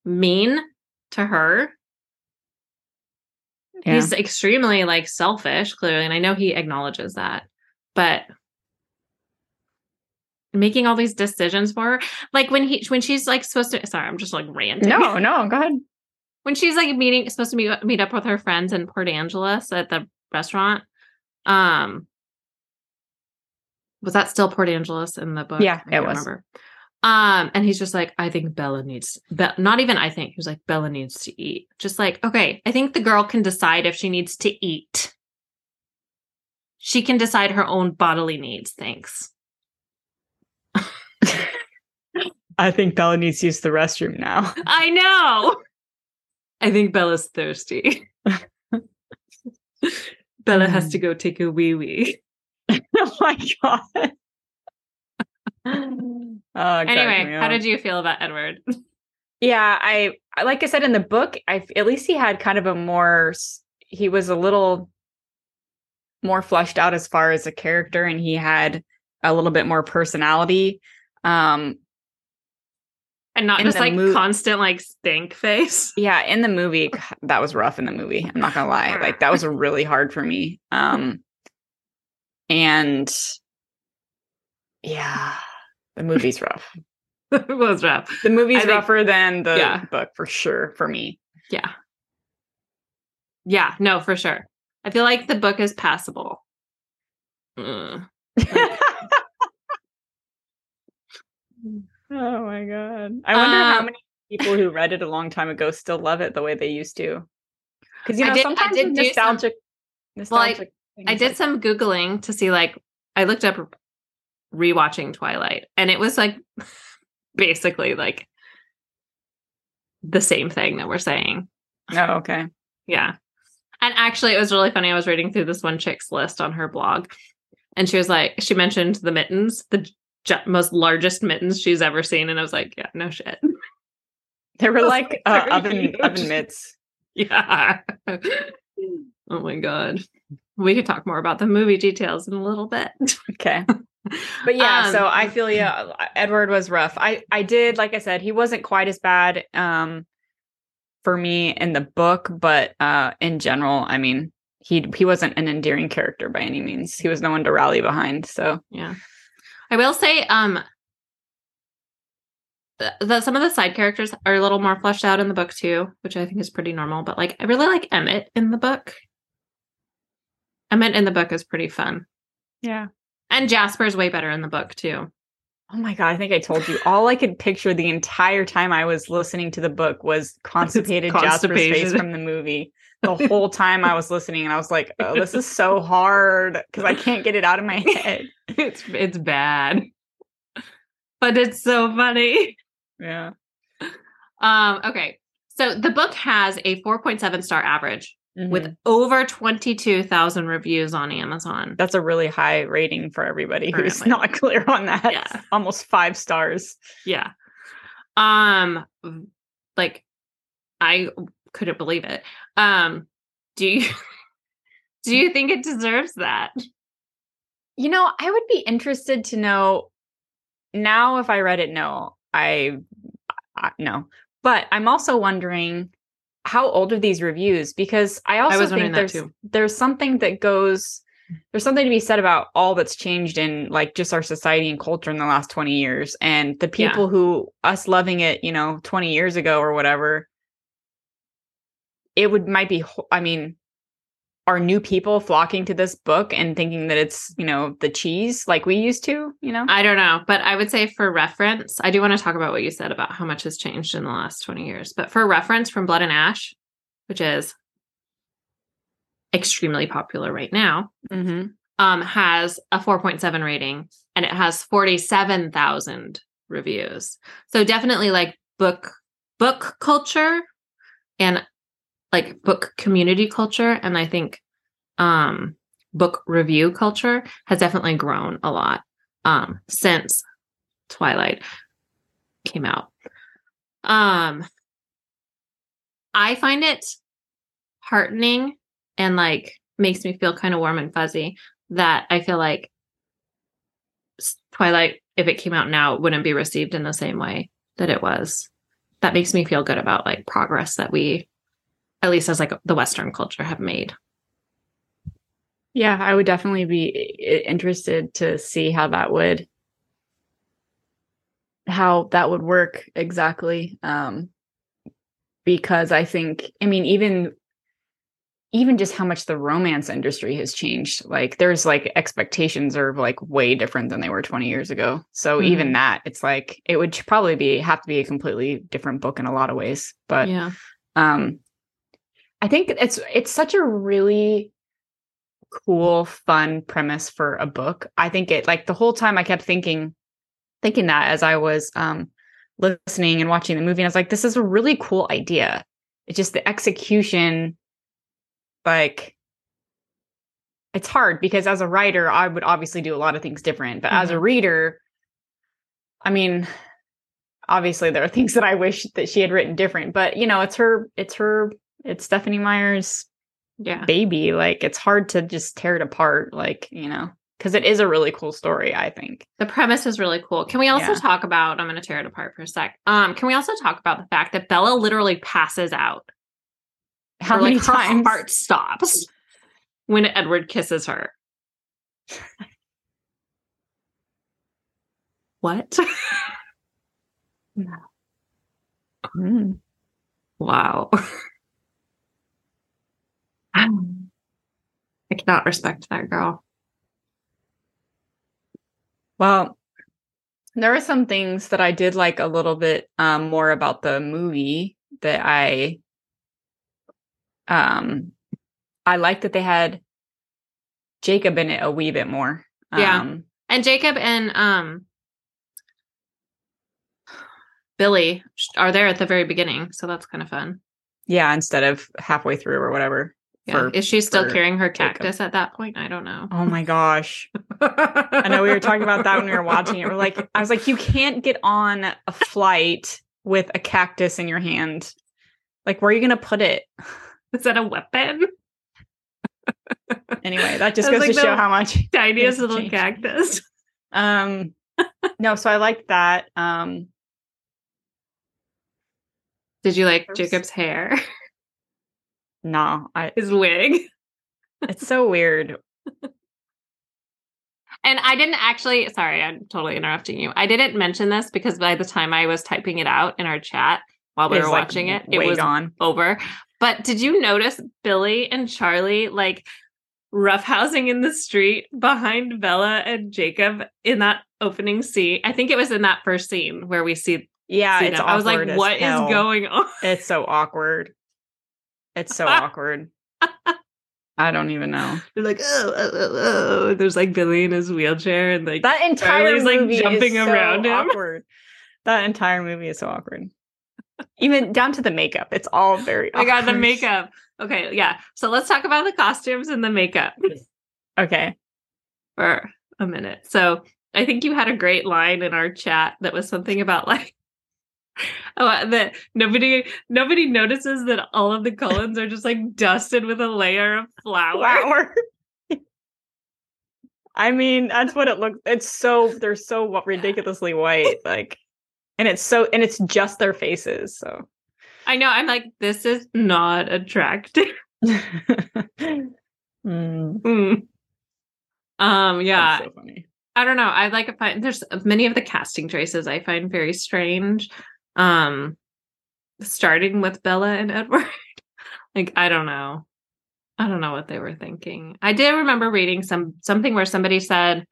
mean to her. Yeah. He's extremely like selfish, clearly, and I know he acknowledges that. But making all these decisions for her. Like when he when she's like supposed to sorry, I'm just like ranting. No, no, go ahead. When she's like meeting supposed to meet meet up with her friends in Port Angeles at the restaurant. Um was that still Port Angeles in the book? Yeah, it was. Remember. Um, and he's just like, I think Bella needs, Be- not even I think. He was like, Bella needs to eat. Just like, okay, I think the girl can decide if she needs to eat. She can decide her own bodily needs. Thanks. I think Bella needs to use the restroom now. I know. I think Bella's thirsty. Bella has to go take a wee wee. oh my god. oh, anyway, how did you feel about Edward? Yeah, I like I said in the book, I at least he had kind of a more he was a little more fleshed out as far as a character and he had a little bit more personality. Um and not just like mo- constant like stink face. Yeah, in the movie that was rough in the movie. I'm not going to lie. Like that was really hard for me. Um and yeah. The movie's rough. it was rough. The movie's think- rougher than the Yeah. book for sure for me. Yeah. Yeah, no, for sure. I feel like the book is passable. Mm. Oh my god. I wonder how Um, many people who read it a long time ago still love it the way they used to. Because you I know, did- I sometimes did with do some- nostalgic Well, I- I did like- some Googling to see, like, I looked up rewatching Twilight, and it was like basically like the same thing that we're saying. Oh, okay. Yeah. And actually, it was really funny. I was reading through this one chick's list on her blog, and she was like, she mentioned the mittens, the most largest mittens she's ever seen. And I was like, yeah, no shit. They were like uh, oven oven mitts. Yeah. oh my God. We could talk more about the movie details in a little bit. Okay. But yeah, so Um, I feel yeah, Edward was rough. I I did like I said, he wasn't quite as bad um for me in the book, but uh in general, I mean, he he wasn't an endearing character by any means. He was no one to rally behind. So Yeah. I will say, um, the, the some of the side characters are a little more fleshed out in the book too, which I think is pretty normal. But like, I really like Emmett in the book. Emmett in the book is pretty fun, yeah. and Jasper's way better in the book too. Oh my god, I think I told you all I could picture the entire time I was listening to the book was constipated Jasper's face from the movie. The whole time I was listening and I was like, "Oh, this is so hard because I can't get it out of my head." it's it's bad, but it's so funny. Yeah. Um, okay, so the book has a four point seven star average Mm-hmm. with over twenty two thousand reviews on Amazon. That's a really high rating for everybody who's not clear on that. Yeah. Almost five stars. Yeah. Um like I couldn't believe it. Um do you do you think it deserves that? You know, I would be interested to know now if I read it, no, I, I no. But I'm also wondering how old are these reviews? Because I also was think there's there's something that goes there's something to be said about all that's changed in like just our society and culture in the last 20 years and the Yeah. people who us loving it you know 20 years ago or whatever it would might be i mean are new people flocking to this book and thinking that it's you know the cheese like we used to you know I don't know, but I would say for reference, I do want to talk about what you said about how much has changed in the last 20 years. But for reference from Blood and Ash, which is extremely popular right now, mm-hmm. um has a 4.7 rating and it has 47,000 reviews. So definitely like book book culture and like book community culture and I think um book review culture has definitely grown a lot um since Twilight came out. Um I find it heartening and like makes me feel kind of warm and fuzzy that I feel like Twilight, if it came out now, wouldn't be received in the same way that it was. That makes me feel good about like progress that we, at least as like the Western culture, have made. yeah i would definitely be interested to see how that would how that would work exactly um because i think i mean even even just how much the romance industry has changed like there's like expectations are like way different than they were 20 years ago so even Mhm. that it's like it would probably be have to be a completely different book in a lot of ways but yeah. um i think it's it's such a really cool fun premise for a book. I think it like the whole time i kept thinking thinking that as i was um listening and watching the movie and i was like this is a really cool idea. It's just the execution like it's hard because as a writer i would obviously do a lot of things different but as a reader i mean obviously there are things that i wish that she had written different but you know it's her it's her it's stephanie meyer's Yeah. baby like it's hard to just tear it apart like you know because it is a really cool story i think The premise is really cool. Can we also Yeah. talk about, I'm going to tear it apart for a sec. Um, can we also talk about the fact that Bella literally passes out? how Or, many like, her times heart stops when Edward kisses her. What? Mm. wow. I cannot respect that girl. Well, there are some things that I did like a little bit um, more about the movie that I um I like that they had Jacob in it a wee bit more. Yeah. Um, And Jacob and um Billy are there at the very beginning, so that's kind of fun. yeah, instead of halfway through or whatever. Yeah. for- Is she still for carrying her Jacob. cactus at that point? I don't know. Oh my gosh. I know we were talking about that when we were watching it. We're like, I was like, you can't get on a flight with a cactus in your hand. Like, where are you gonna put it? Is that a weapon? Anyway, that just That's goes like to show how much Tiniest Things little change. cactus. Um, no, so I like that. Um, Did you like There's- Jacob's hair? no, I. His wig? It's so weird. And I didn't actually, sorry, I'm totally interrupting you. I didn't mention this because by the time I was typing it out in our chat while we were like, watching it, it was gone. over. But did you notice Billy and Charlie like roughhousing in the street behind Bella and Jacob in that opening scene? I think it was in that first scene where we see, Yeah, see it's. I was like, what is going on? It's so awkward. It's so awkward. I don't even know. They're like, oh, oh, oh, oh. There's like Billy in his wheelchair and like That entire Charlie's, like, movie jumping is so around him. Awkward. That entire movie is so awkward. Even down to the makeup, it's all very. Oh I got the makeup. Okay, yeah. So let's talk about the costumes and the makeup Okay. for a minute. So I think you had a great line in our chat that was something about like oh that nobody nobody notices that all of the Cullens are just like dusted with a layer of flour. Flower. I mean, that's what it looks. It's so they're so ridiculously white, like, and it's so and it's just their faces. So, I know. I'm like, this is not attractive. Mm, Mm. Um, yeah. that's so funny. I don't know. I like. Find there's many of the casting choices I find very strange. Um, starting with Bella and Edward. like I don't know. I don't know what they were thinking. I did remember reading some something where somebody said,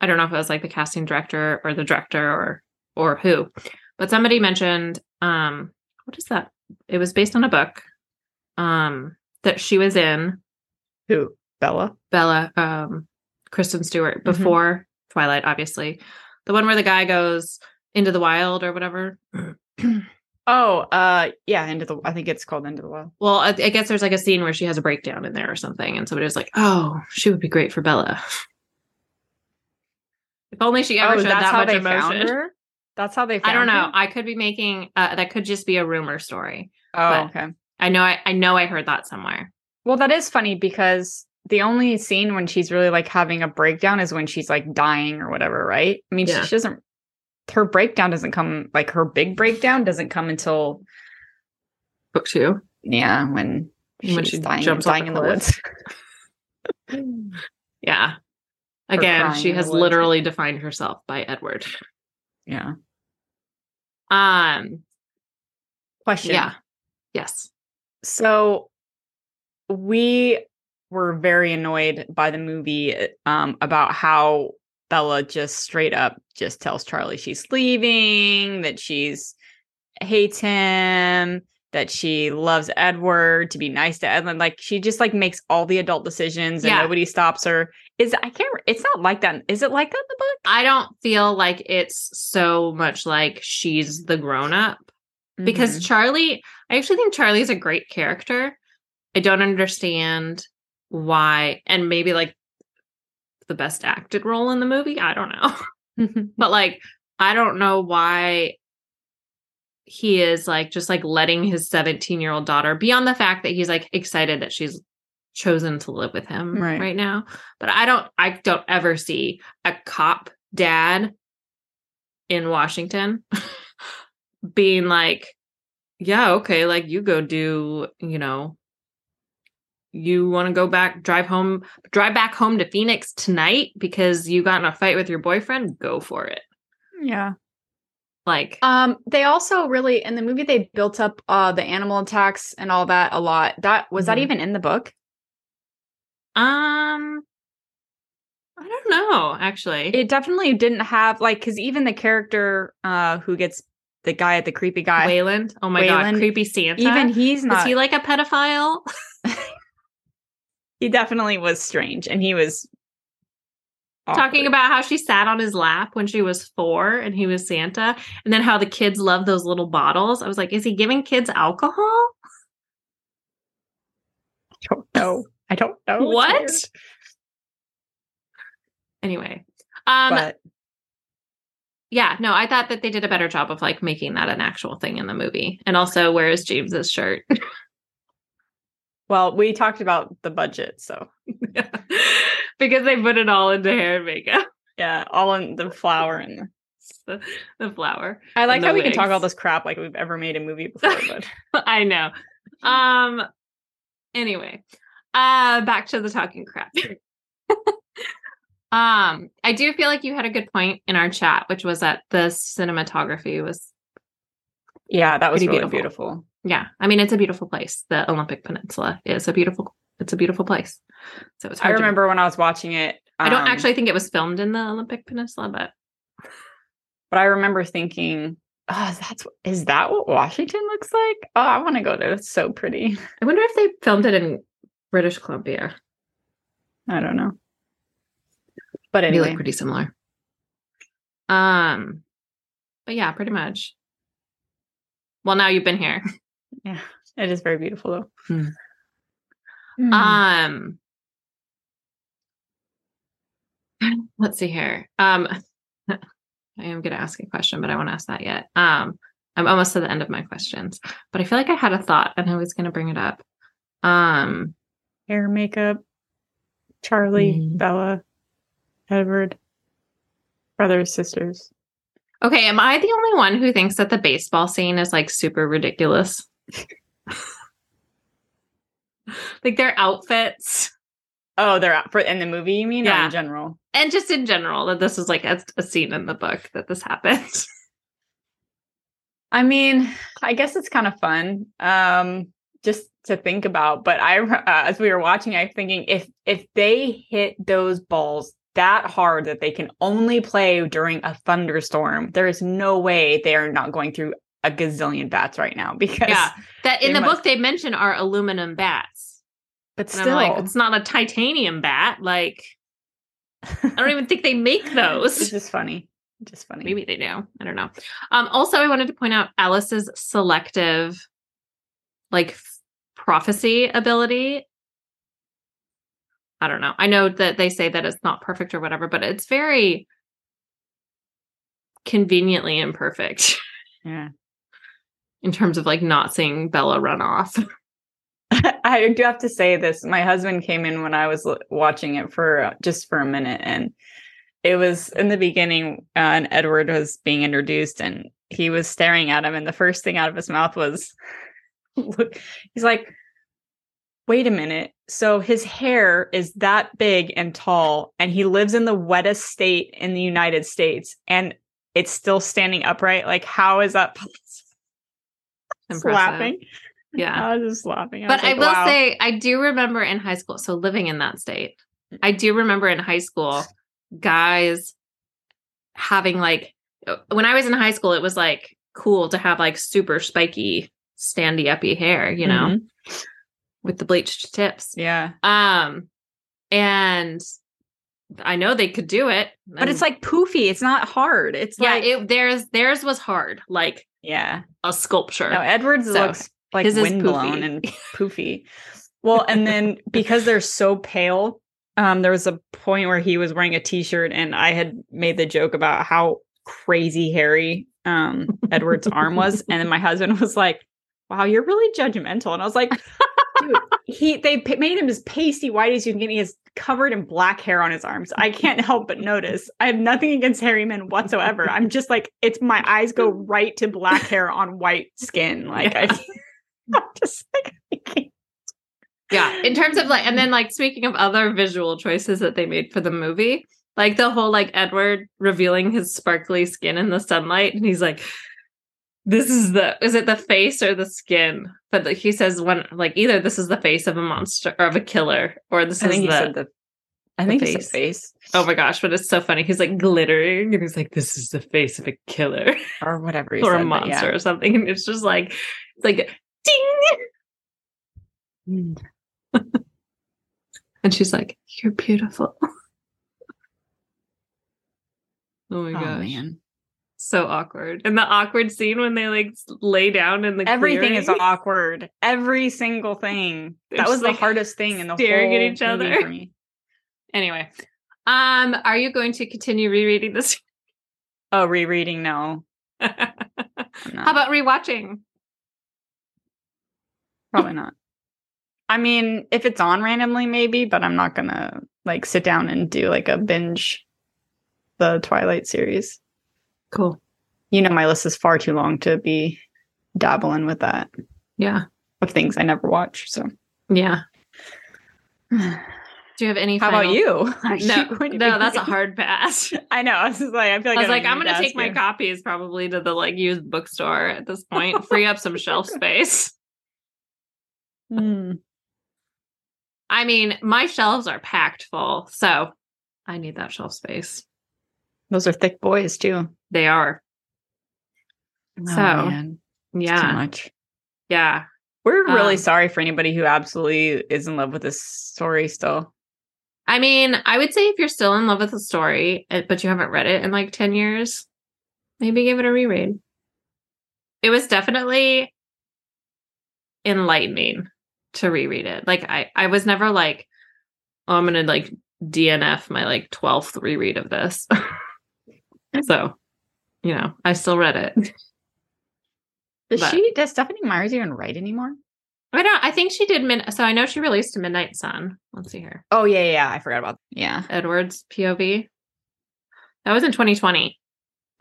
I don't know if it was like the casting director or the director or or who, but somebody mentioned um what is that? It was based on a book um that she was in Who Bella? Bella, um, Kristen Stewart Mhm. before Twilight, obviously. The one where the guy goes into the wild or whatever. Oh, uh, yeah, into the. I think it's called Into the Wild. well, I, I guess there's like a scene where she has a breakdown in there or something, and somebody was like, "Oh, she would be great for Bella." if only she ever oh, showed that's that how much they emotion. found her. That's how they. Found I don't know. I could be making uh, that could just be a rumor story. Oh, okay. I know. I, I know. I heard that somewhere. Well, that is funny because the only scene when she's really like having a breakdown is when she's like dying or whatever, right? I mean, she- Yeah. she doesn't. Her breakdown doesn't come like her big breakdown doesn't come until Book two. yeah when When she's she dying, jumps dying in the woods. Yeah. Again, she has literally defined herself by Edward. yeah. Um. Question. Yeah. Yes. So we were very annoyed by the movie um, about how Bella just straight up just tells Charlie she's leaving, that she's hates him, that she loves Edward, to be nice to Edward. Like she just like makes all the adult decisions and Yeah. nobody stops her. Is I can't. It's not like that. Is it like that in the book? I don't feel like it's so much like she's the grown up because Mhm. Charlie, I actually think Charlie's a great character. I don't understand why, and maybe like the best acted role in the movie. I don't know. but like, I don't know why he is like just like letting his 17 year old daughter beyond the fact that he's like excited that she's chosen to live with him Right. right now but i don't i don't ever see a cop dad in washington being like yeah okay like you go do you know you want to go back drive home drive back home to phoenix tonight because you got in a fight with your boyfriend go for it Yeah. Like um they also really in the movie they built up uh the animal attacks and all that a lot. That was mm-hmm. that even in the book? Um I don't know, actually. It definitely didn't have like cuz even the character uh who gets the guy at the creepy guy Waylon. Oh my Waylon, god, creepy Santa. Even he's not Is he like a pedophile? he definitely was strange and he was awkward. talking about how she sat on his lap when she was 4 and he was Santa and then how the kids love those little bottles. I was like, is he giving kids alcohol? I don't know. I don't know. What? Anyway. Um but yeah, no, I thought that they did a better job of like making that an actual thing in the movie. And also, where is James's shirt? well, we talked about the budget, so because they put it all into hair and makeup. Yeah, all in the flower and the, the flower. I like how wigs. we can talk all this crap like we've ever made a movie before, but I know. Um anyway, uh back to the talking crap. Um, I do feel like you had a good point in our chat, which was that the cinematography was yeah, that was really beautiful. beautiful. Yeah. I mean, it's a beautiful place. The Olympic Peninsula is a beautiful it's a beautiful place. So it's I remember to... when I was watching it. Um, I don't um, actually think it was filmed in the Olympic Peninsula, but but I remember thinking, oh, that's is that what Washington looks like? Oh, I want to go there. It's so pretty. I wonder if they filmed it in British Columbia. I don't know. But anyway, they look pretty similar. Um, but yeah, pretty much. Well, now you've been here. Yeah, it is very beautiful though. Hmm. Hmm. Um, let's see here. Um, I am going to ask a question, but I won't ask that yet. Um, I'm almost to the end of my questions, but I feel like I had a thought and I was going to bring it up. Um, hair, makeup, Charlie, mm. Bella. Edward. Brothers, sisters. Okay, am I the only one who thinks that the baseball scene is like super ridiculous? like their outfits. Oh, they're out for in the movie, you mean? Yeah. in general? And just in general, that this is like a, a scene in the book that this happened. I mean, I guess it's kind of fun. Um, just to think about but i uh, as we were watching I'm thinking if if they hit those balls that hard that they can only play during a thunderstorm, there is no way they are not going through a gazillion bats right now because yeah, that in the must... book they mention are aluminum bats, but and still, like, it's not a titanium bat. Like, I don't even think they make those. It's just funny. Just funny. Maybe they do. I don't know. Um, also, I wanted to point out Alice's selective, like prophecy ability I don't know. I know that they say that it's not perfect or whatever, but it's very conveniently imperfect. Yeah. In terms of like not seeing Bella run off. I do have to say this. My husband came in when I was watching it for uh, just for a minute and it was in the beginning uh, and Edward was being introduced and he was staring at him and the first thing out of his mouth was look he's like wait a minute. So his hair is that big and tall, and he lives in the wettest state in the United States, and it's still standing upright. Like, how is that possible? laughing. Yeah. I was just laughing. I but like, I will wow. say, I do remember in high school, so living in that state, I do remember in high school, guys having like, uh, when I was in high school, it was like cool to have like super spiky, standy uppy hair, you know? Mm-hmm with the bleached tips. Yeah. Um, and I know they could do it, but it's like poofy. It's not hard. It's yeah. Like, it, theirs theirs was hard, like yeah, a sculpture. No, Edwards so, looks like windblown and poofy. well, and then because they're so pale, um, there was a point where he was wearing a t-shirt, and I had made the joke about how crazy hairy um Edward's arm was, and then my husband was like, "Wow, you're really judgmental," and I was like. Dude, he they made him as pasty white as you can get. He has covered in black hair on his arms. I can't help but notice. I have nothing against hairy men whatsoever. I'm just like it's my eyes go right to black hair on white skin. Like yeah. I, I'm just like yeah. In terms of like, and then like speaking of other visual choices that they made for the movie, Like the whole like Edward revealing his sparkly skin in the sunlight, and he's like, "This is the is it the face or the skin?" But the, he says one like either this is the face of a monster or of a killer, or this I is the, the. I think he face. face oh my gosh, but it's so funny. He's like glittering, and he's like, "This is the face of a killer or whatever or said. a monster yeah. or something," and it's just like it's like ding, mm. and she's like, "You're beautiful." oh my Oh gosh. man, so awkward. And the awkward scene when they like lay down in the everything is awkward. Every single thing. They're that was just, the hardest thing in the staring at each other. Anyway, um, are you going to continue rereading this? Oh, rereading? No, How about rewatching? Probably not. I mean, if it's on randomly, maybe, but I'm not gonna like sit down and do like a binge the Twilight series. Cool. You know, my list is far too long to be dabbling with that Yeah. of things I never watch. So, Yeah. Do you have any? How about you? No, you no, that's a hard pass. I know. I was just like, I feel like I was don't like, I'm gonna take my copies probably to the like used bookstore at this point, free up some shelf space. Hmm. I mean, my shelves are packed full, so I need that shelf space. Those are thick boys too. They are. Oh, So, man. It's too Yeah. much. Yeah. We're really Um, sorry for anybody who absolutely is in love with this story still. I mean, I would say if you're still in love with the story, uh, but you haven't read it in like 10 years, maybe give it a reread. It was definitely enlightening to reread it. Like I I was never like, oh, I'm gonna like DNF my like 12th reread of this. so, you know, I still read it. Does but- she does Stephanie Myers even write anymore? I don't I think she did mid so I know she released a Midnight Sun. Let's see here. Oh yeah, yeah, yeah. I forgot about that. yeah. Edwards POV. That was in 2020.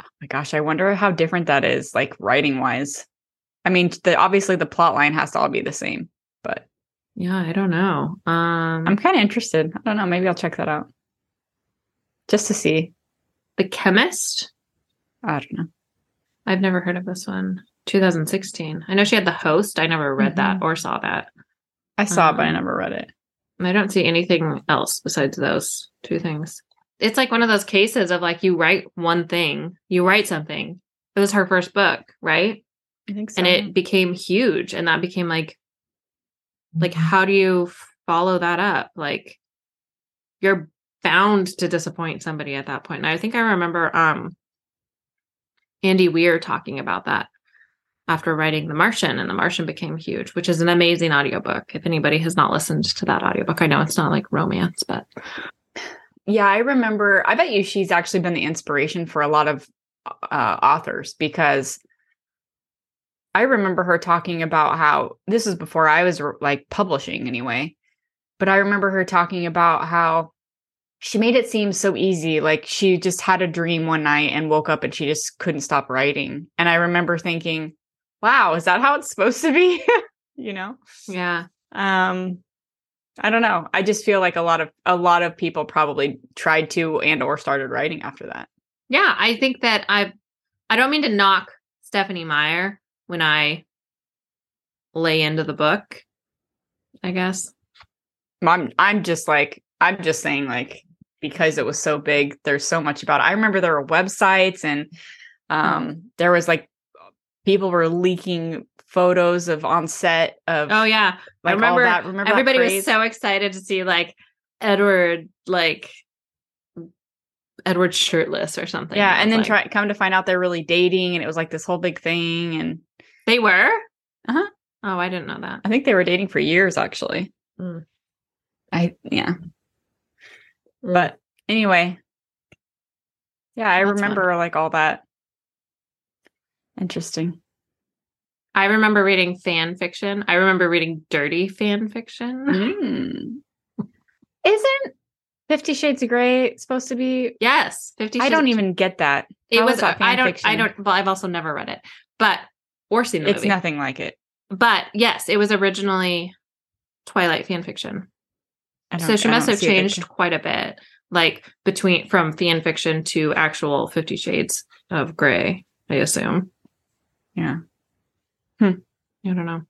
Oh my gosh, I wonder how different that is, like writing wise. I mean, the obviously the plot line has to all be the same, but Yeah, I don't know. Um I'm kind of interested. I don't know. Maybe I'll check that out just to see. The Chemist. I don't know. I've never heard of this one. 2016. I know she had the host. I never read that or saw that. I saw it, but I Um, never read it. I don't see anything else besides those two things. It's like one of those cases of like you write one thing, you write something. It was her first book, right? I think so. And it became huge and that became like like how do you follow that up? Like you're bound to disappoint somebody at that point. And I think I remember um Andy Weir talking about that after writing The Martian and The Martian became huge, which is an amazing audiobook. If anybody has not listened to that audiobook, I know it's not like romance, but Yeah, I remember. I bet you she's actually been the inspiration for a lot of uh, authors because I remember her talking about how this is before I was like publishing anyway, but I remember her talking about how she made it seem so easy. Like she just had a dream one night and woke up and she just couldn't stop writing. And I remember thinking, wow, is that how it's supposed to be? you know? yeah. um i don't know i just feel like a lot of a lot of people probably tried to and or started writing after that Yeah, I think that I I don't mean to knock Stephanie Meyer when I lay into the book, I guess. i'm i'm just like i'm just saying like because it was so big there's so much about it i remember there were websites and um there was like people were leaking photos of on set of Oh yeah. like I remember, that remember that everybody was so excited to see like Edward like Edward shirtless or something. yeah I and then like, try come to find out they're really dating and it was like this whole big thing and they were? Uh-huh. Oh, I didn't know that. i think they were dating for years actually Mm. i yeah But anyway, yeah, I That's fun. remember like all that. Interesting. I remember reading fan fiction. I remember reading dirty fan fiction. Mm. Isn't Fifty Shades of Grey supposed to be? Yes, Fifty. I don't even get that. It How was. that I don't. I don't. Well, I've also never read it, but or seen the It's movie. nothing like it. But yes, it was originally Twilight fan fiction. So she must have see a big changed quite a bit. like between from fan fiction to actual 50 shades of gray, I assume. Yeah. Hmm. I don't know.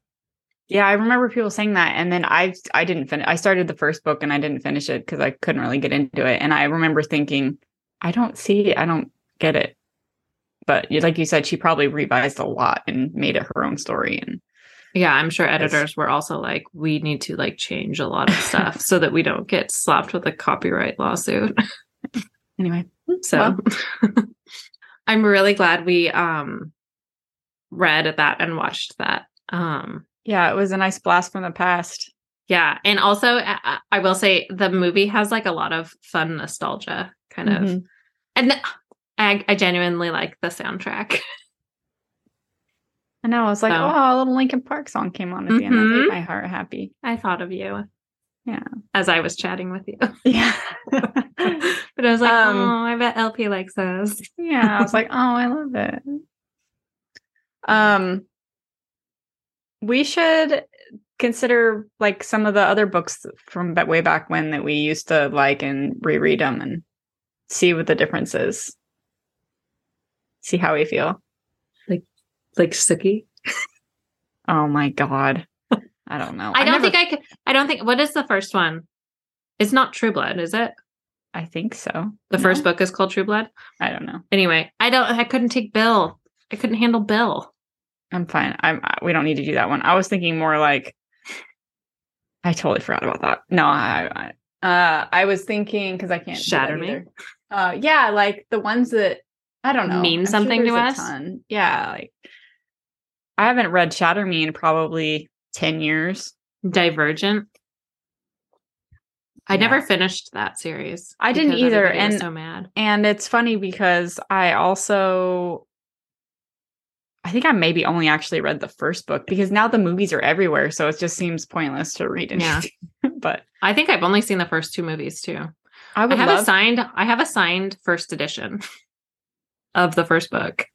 Yeah, I remember people saying that, and then I I didn't finish. I started the first book and I didn't finish it because I couldn't really get into it. And I remember thinking, I don't see, I don't get it. But like you said, she probably revised a lot and made it her own story. And yeah, I'm sure editors were also like, we need to like change a lot of stuff so that we don't get slapped with a copyright lawsuit. anyway, so well. I'm really glad we um read that and watched that. Um yeah, it was a nice blast from the past. Yeah, and also I, I will say the movie has like a lot of fun nostalgia kind mm-hmm. of, and I, I genuinely like the soundtrack. I know. I was like, so, oh, a little Linkin Park song came on at the mm-hmm. end. That made mm-hmm. my heart happy. I thought of you. Yeah. As I was chatting with you. Yeah. but I was like, um, oh, I bet LP likes those. yeah. I was like, oh, I love it. Um, we should consider like some of the other books from way back when that we used to like and reread them and see what the difference is. See how we feel. Like like Sookie. oh my god. I don't know. I, I don't never... think I could I don't think what is the first one? It's not True Blood, is it? I think so. The no? first book is called True Blood? I don't know. Anyway, I don't I couldn't take Bill. I couldn't handle Bill. I'm fine. I'm we don't need to do that one. I was thinking more like I totally forgot about that. No, I, I uh I was thinking because I can't shatter me. Uh yeah, like the ones that I don't know mean I'm something sure to us. Ton. Yeah, like I haven't read Shatter Me in probably 10 years. Divergent. I yeah. never finished that series. I didn't either. And so mad. And it's funny because I also I think I maybe only actually read the first book because now the movies are everywhere, so it just seems pointless to read anything. Yeah. but I think I've only seen the first two movies too. I, I have love- a signed I have a signed first edition of the first book.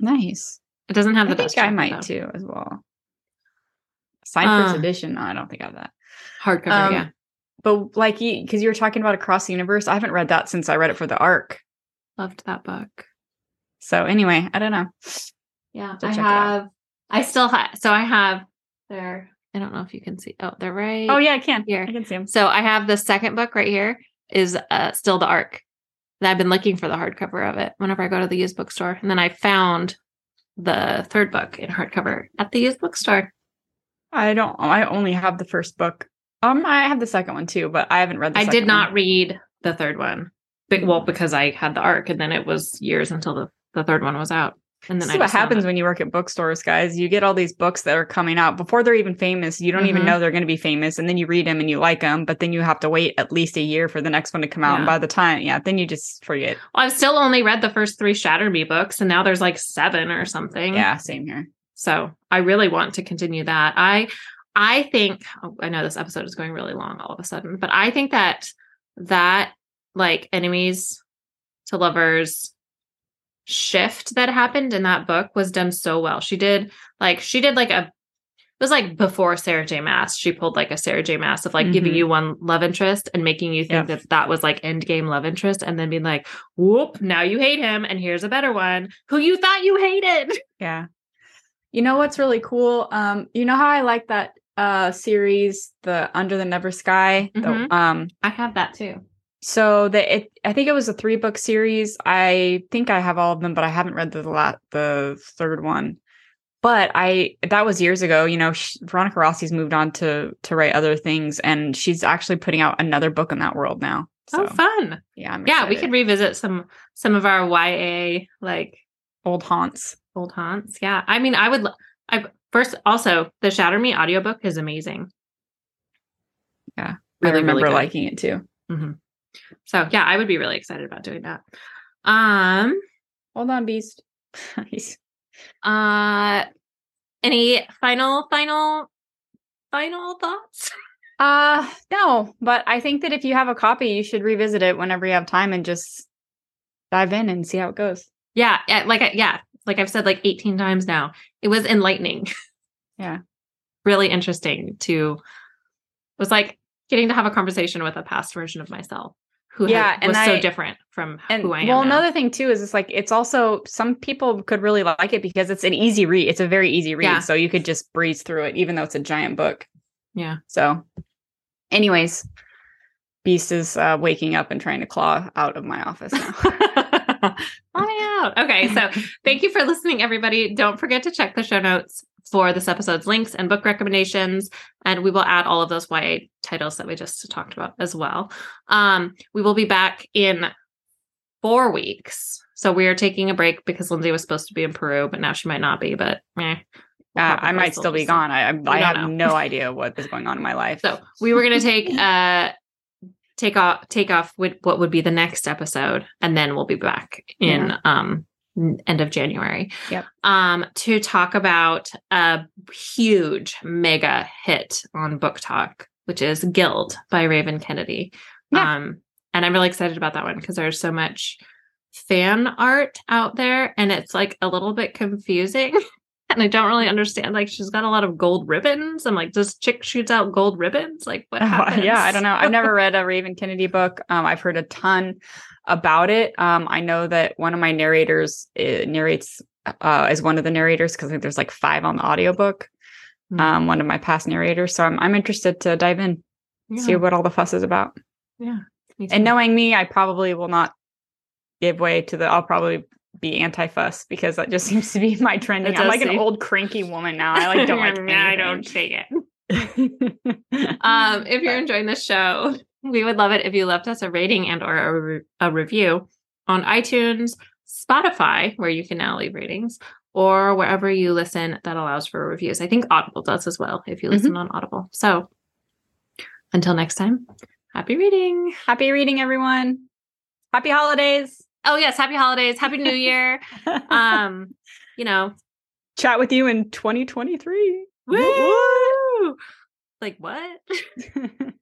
Nice. It doesn't have the I best. Think I might though. too as well. Signed uh, first edition. No, I don't think I have that. Hardcover, um, yeah. But like you because you were talking about across the universe, I haven't read that since I read it for the arc. Loved that book. So anyway, I don't know. Yeah, I have. I still have. So I have there. I don't know if you can see. Oh, they're right. Oh yeah, I can. Here, I can see them. So I have the second book right here. Is uh, still the arc. And I've been looking for the hardcover of it whenever I go to the used bookstore, and then I found the third book in hardcover at the used bookstore. I don't. I only have the first book. Um, I have the second one too, but I haven't read. The I did not one. read the third one. But, well, because I had the arc, and then it was years until the the third one was out. And then this what happens when you work at bookstores, guys. You get all these books that are coming out before they're even famous. You don't mm-hmm. even know they're going to be famous, and then you read them and you like them, but then you have to wait at least a year for the next one to come out. Yeah. And by the time, yeah, then you just forget. Well, I've still only read the first three Shatter Me books, and now there's like seven or something. Yeah, same here. So I really want to continue that. I, I think oh, I know this episode is going really long all of a sudden, but I think that that like enemies to lovers shift that happened in that book was done so well. She did like she did like a it was like before Sarah J. Maas. She pulled like a Sarah J. Maas of like mm-hmm. giving you one love interest and making you think that that was like end game love interest, and then being like, "Whoop! Now you hate him, and here's a better one who you thought you hated." Yeah. You know what's really cool? Um, you know how I like that uh series, the Under the Never Sky. Mm-hmm. The, um, I have that too so the it, I think it was a three book series. I think I have all of them, but I haven't read the la- the third one. But I that was years ago. You know, she, Veronica Rossi's moved on to to write other things, and she's actually putting out another book in that world now. So, oh, fun! Yeah, yeah. We could revisit some some of our YA like old haunts. Old haunts. Yeah. I mean, I would. I first also the Shatter Me audiobook is amazing. Yeah, really, I remember really liking it too. Mm-hmm. So yeah, I would be really excited about doing that. Um, hold on, Beast. uh, any final, final, final thoughts? Uh, no, but I think that if you have a copy, you should revisit it whenever you have time and just dive in and see how it goes. Yeah, like yeah, like I've said like 18 times now. It was enlightening. Yeah. really interesting to was like getting to have a conversation with a past version of myself. who Yeah, had, was so different from And who I am. well, now. another thing too is it's like it's also some people could really like it because it's an easy read. It's a very easy read, Yeah. so you could just breeze through it, even though it's a giant book. Yeah. So, anyways, Beast is uh, waking up and trying to claw out of my office now. Me out. Okay, so thank you for listening, everybody. Don't forget to check the show notes for this episode's links and book recommendations, and we will add all of those YA titles that we just talked about as well. Um, we will be back in four weeks. So we are taking a break because Lindsey was supposed to be in Peru, but now she might not be. But eh, we'll Uh, I might still be gone. I I, I have no idea what is going on in my life. So we were gonna take uh take off take off with what would be the next episode, and then we'll be back in um n- end of January. Yep. Um to talk about a huge mega hit on BookTok, which is Gild by Raven Kennedy. Yeah. Um and I'm really excited about that one because there's so much fan art out there and it's like a little bit confusing and I don't really understand. Like she's got a lot of gold ribbons. I'm like, this chick shoots out gold ribbons. Like what Oh, happens? yeah, I don't know. I've never read a Raven Kennedy book. Um, I've heard a ton about it. Um, I know that one of my narrators uh, narrates uh, is one of the narrators because I think there's like five on the audiobook. Hmm. Um, one of my past narrators. So I'm I'm interested to dive in, see what all the fuss is about. Yeah. And knowing me, I probably will not give way to the. I'll probably be anti-fuss because that just seems to be my trending. I'm like an old cranky woman now. I like don't like. I don't take it. it. Um, if you're enjoying the show, we would love it if you left us a rating and or a, re- a review on iTunes, Spotify, where you can now leave ratings, or wherever you listen that allows for reviews. I think Audible does as well if you listen on Audible. So until next time, happy reading. Happy reading, everyone. Happy holidays. Oh yes, happy holidays, happy new year. Um, you know, Chat with you in 2023. woo! Like what? Woo!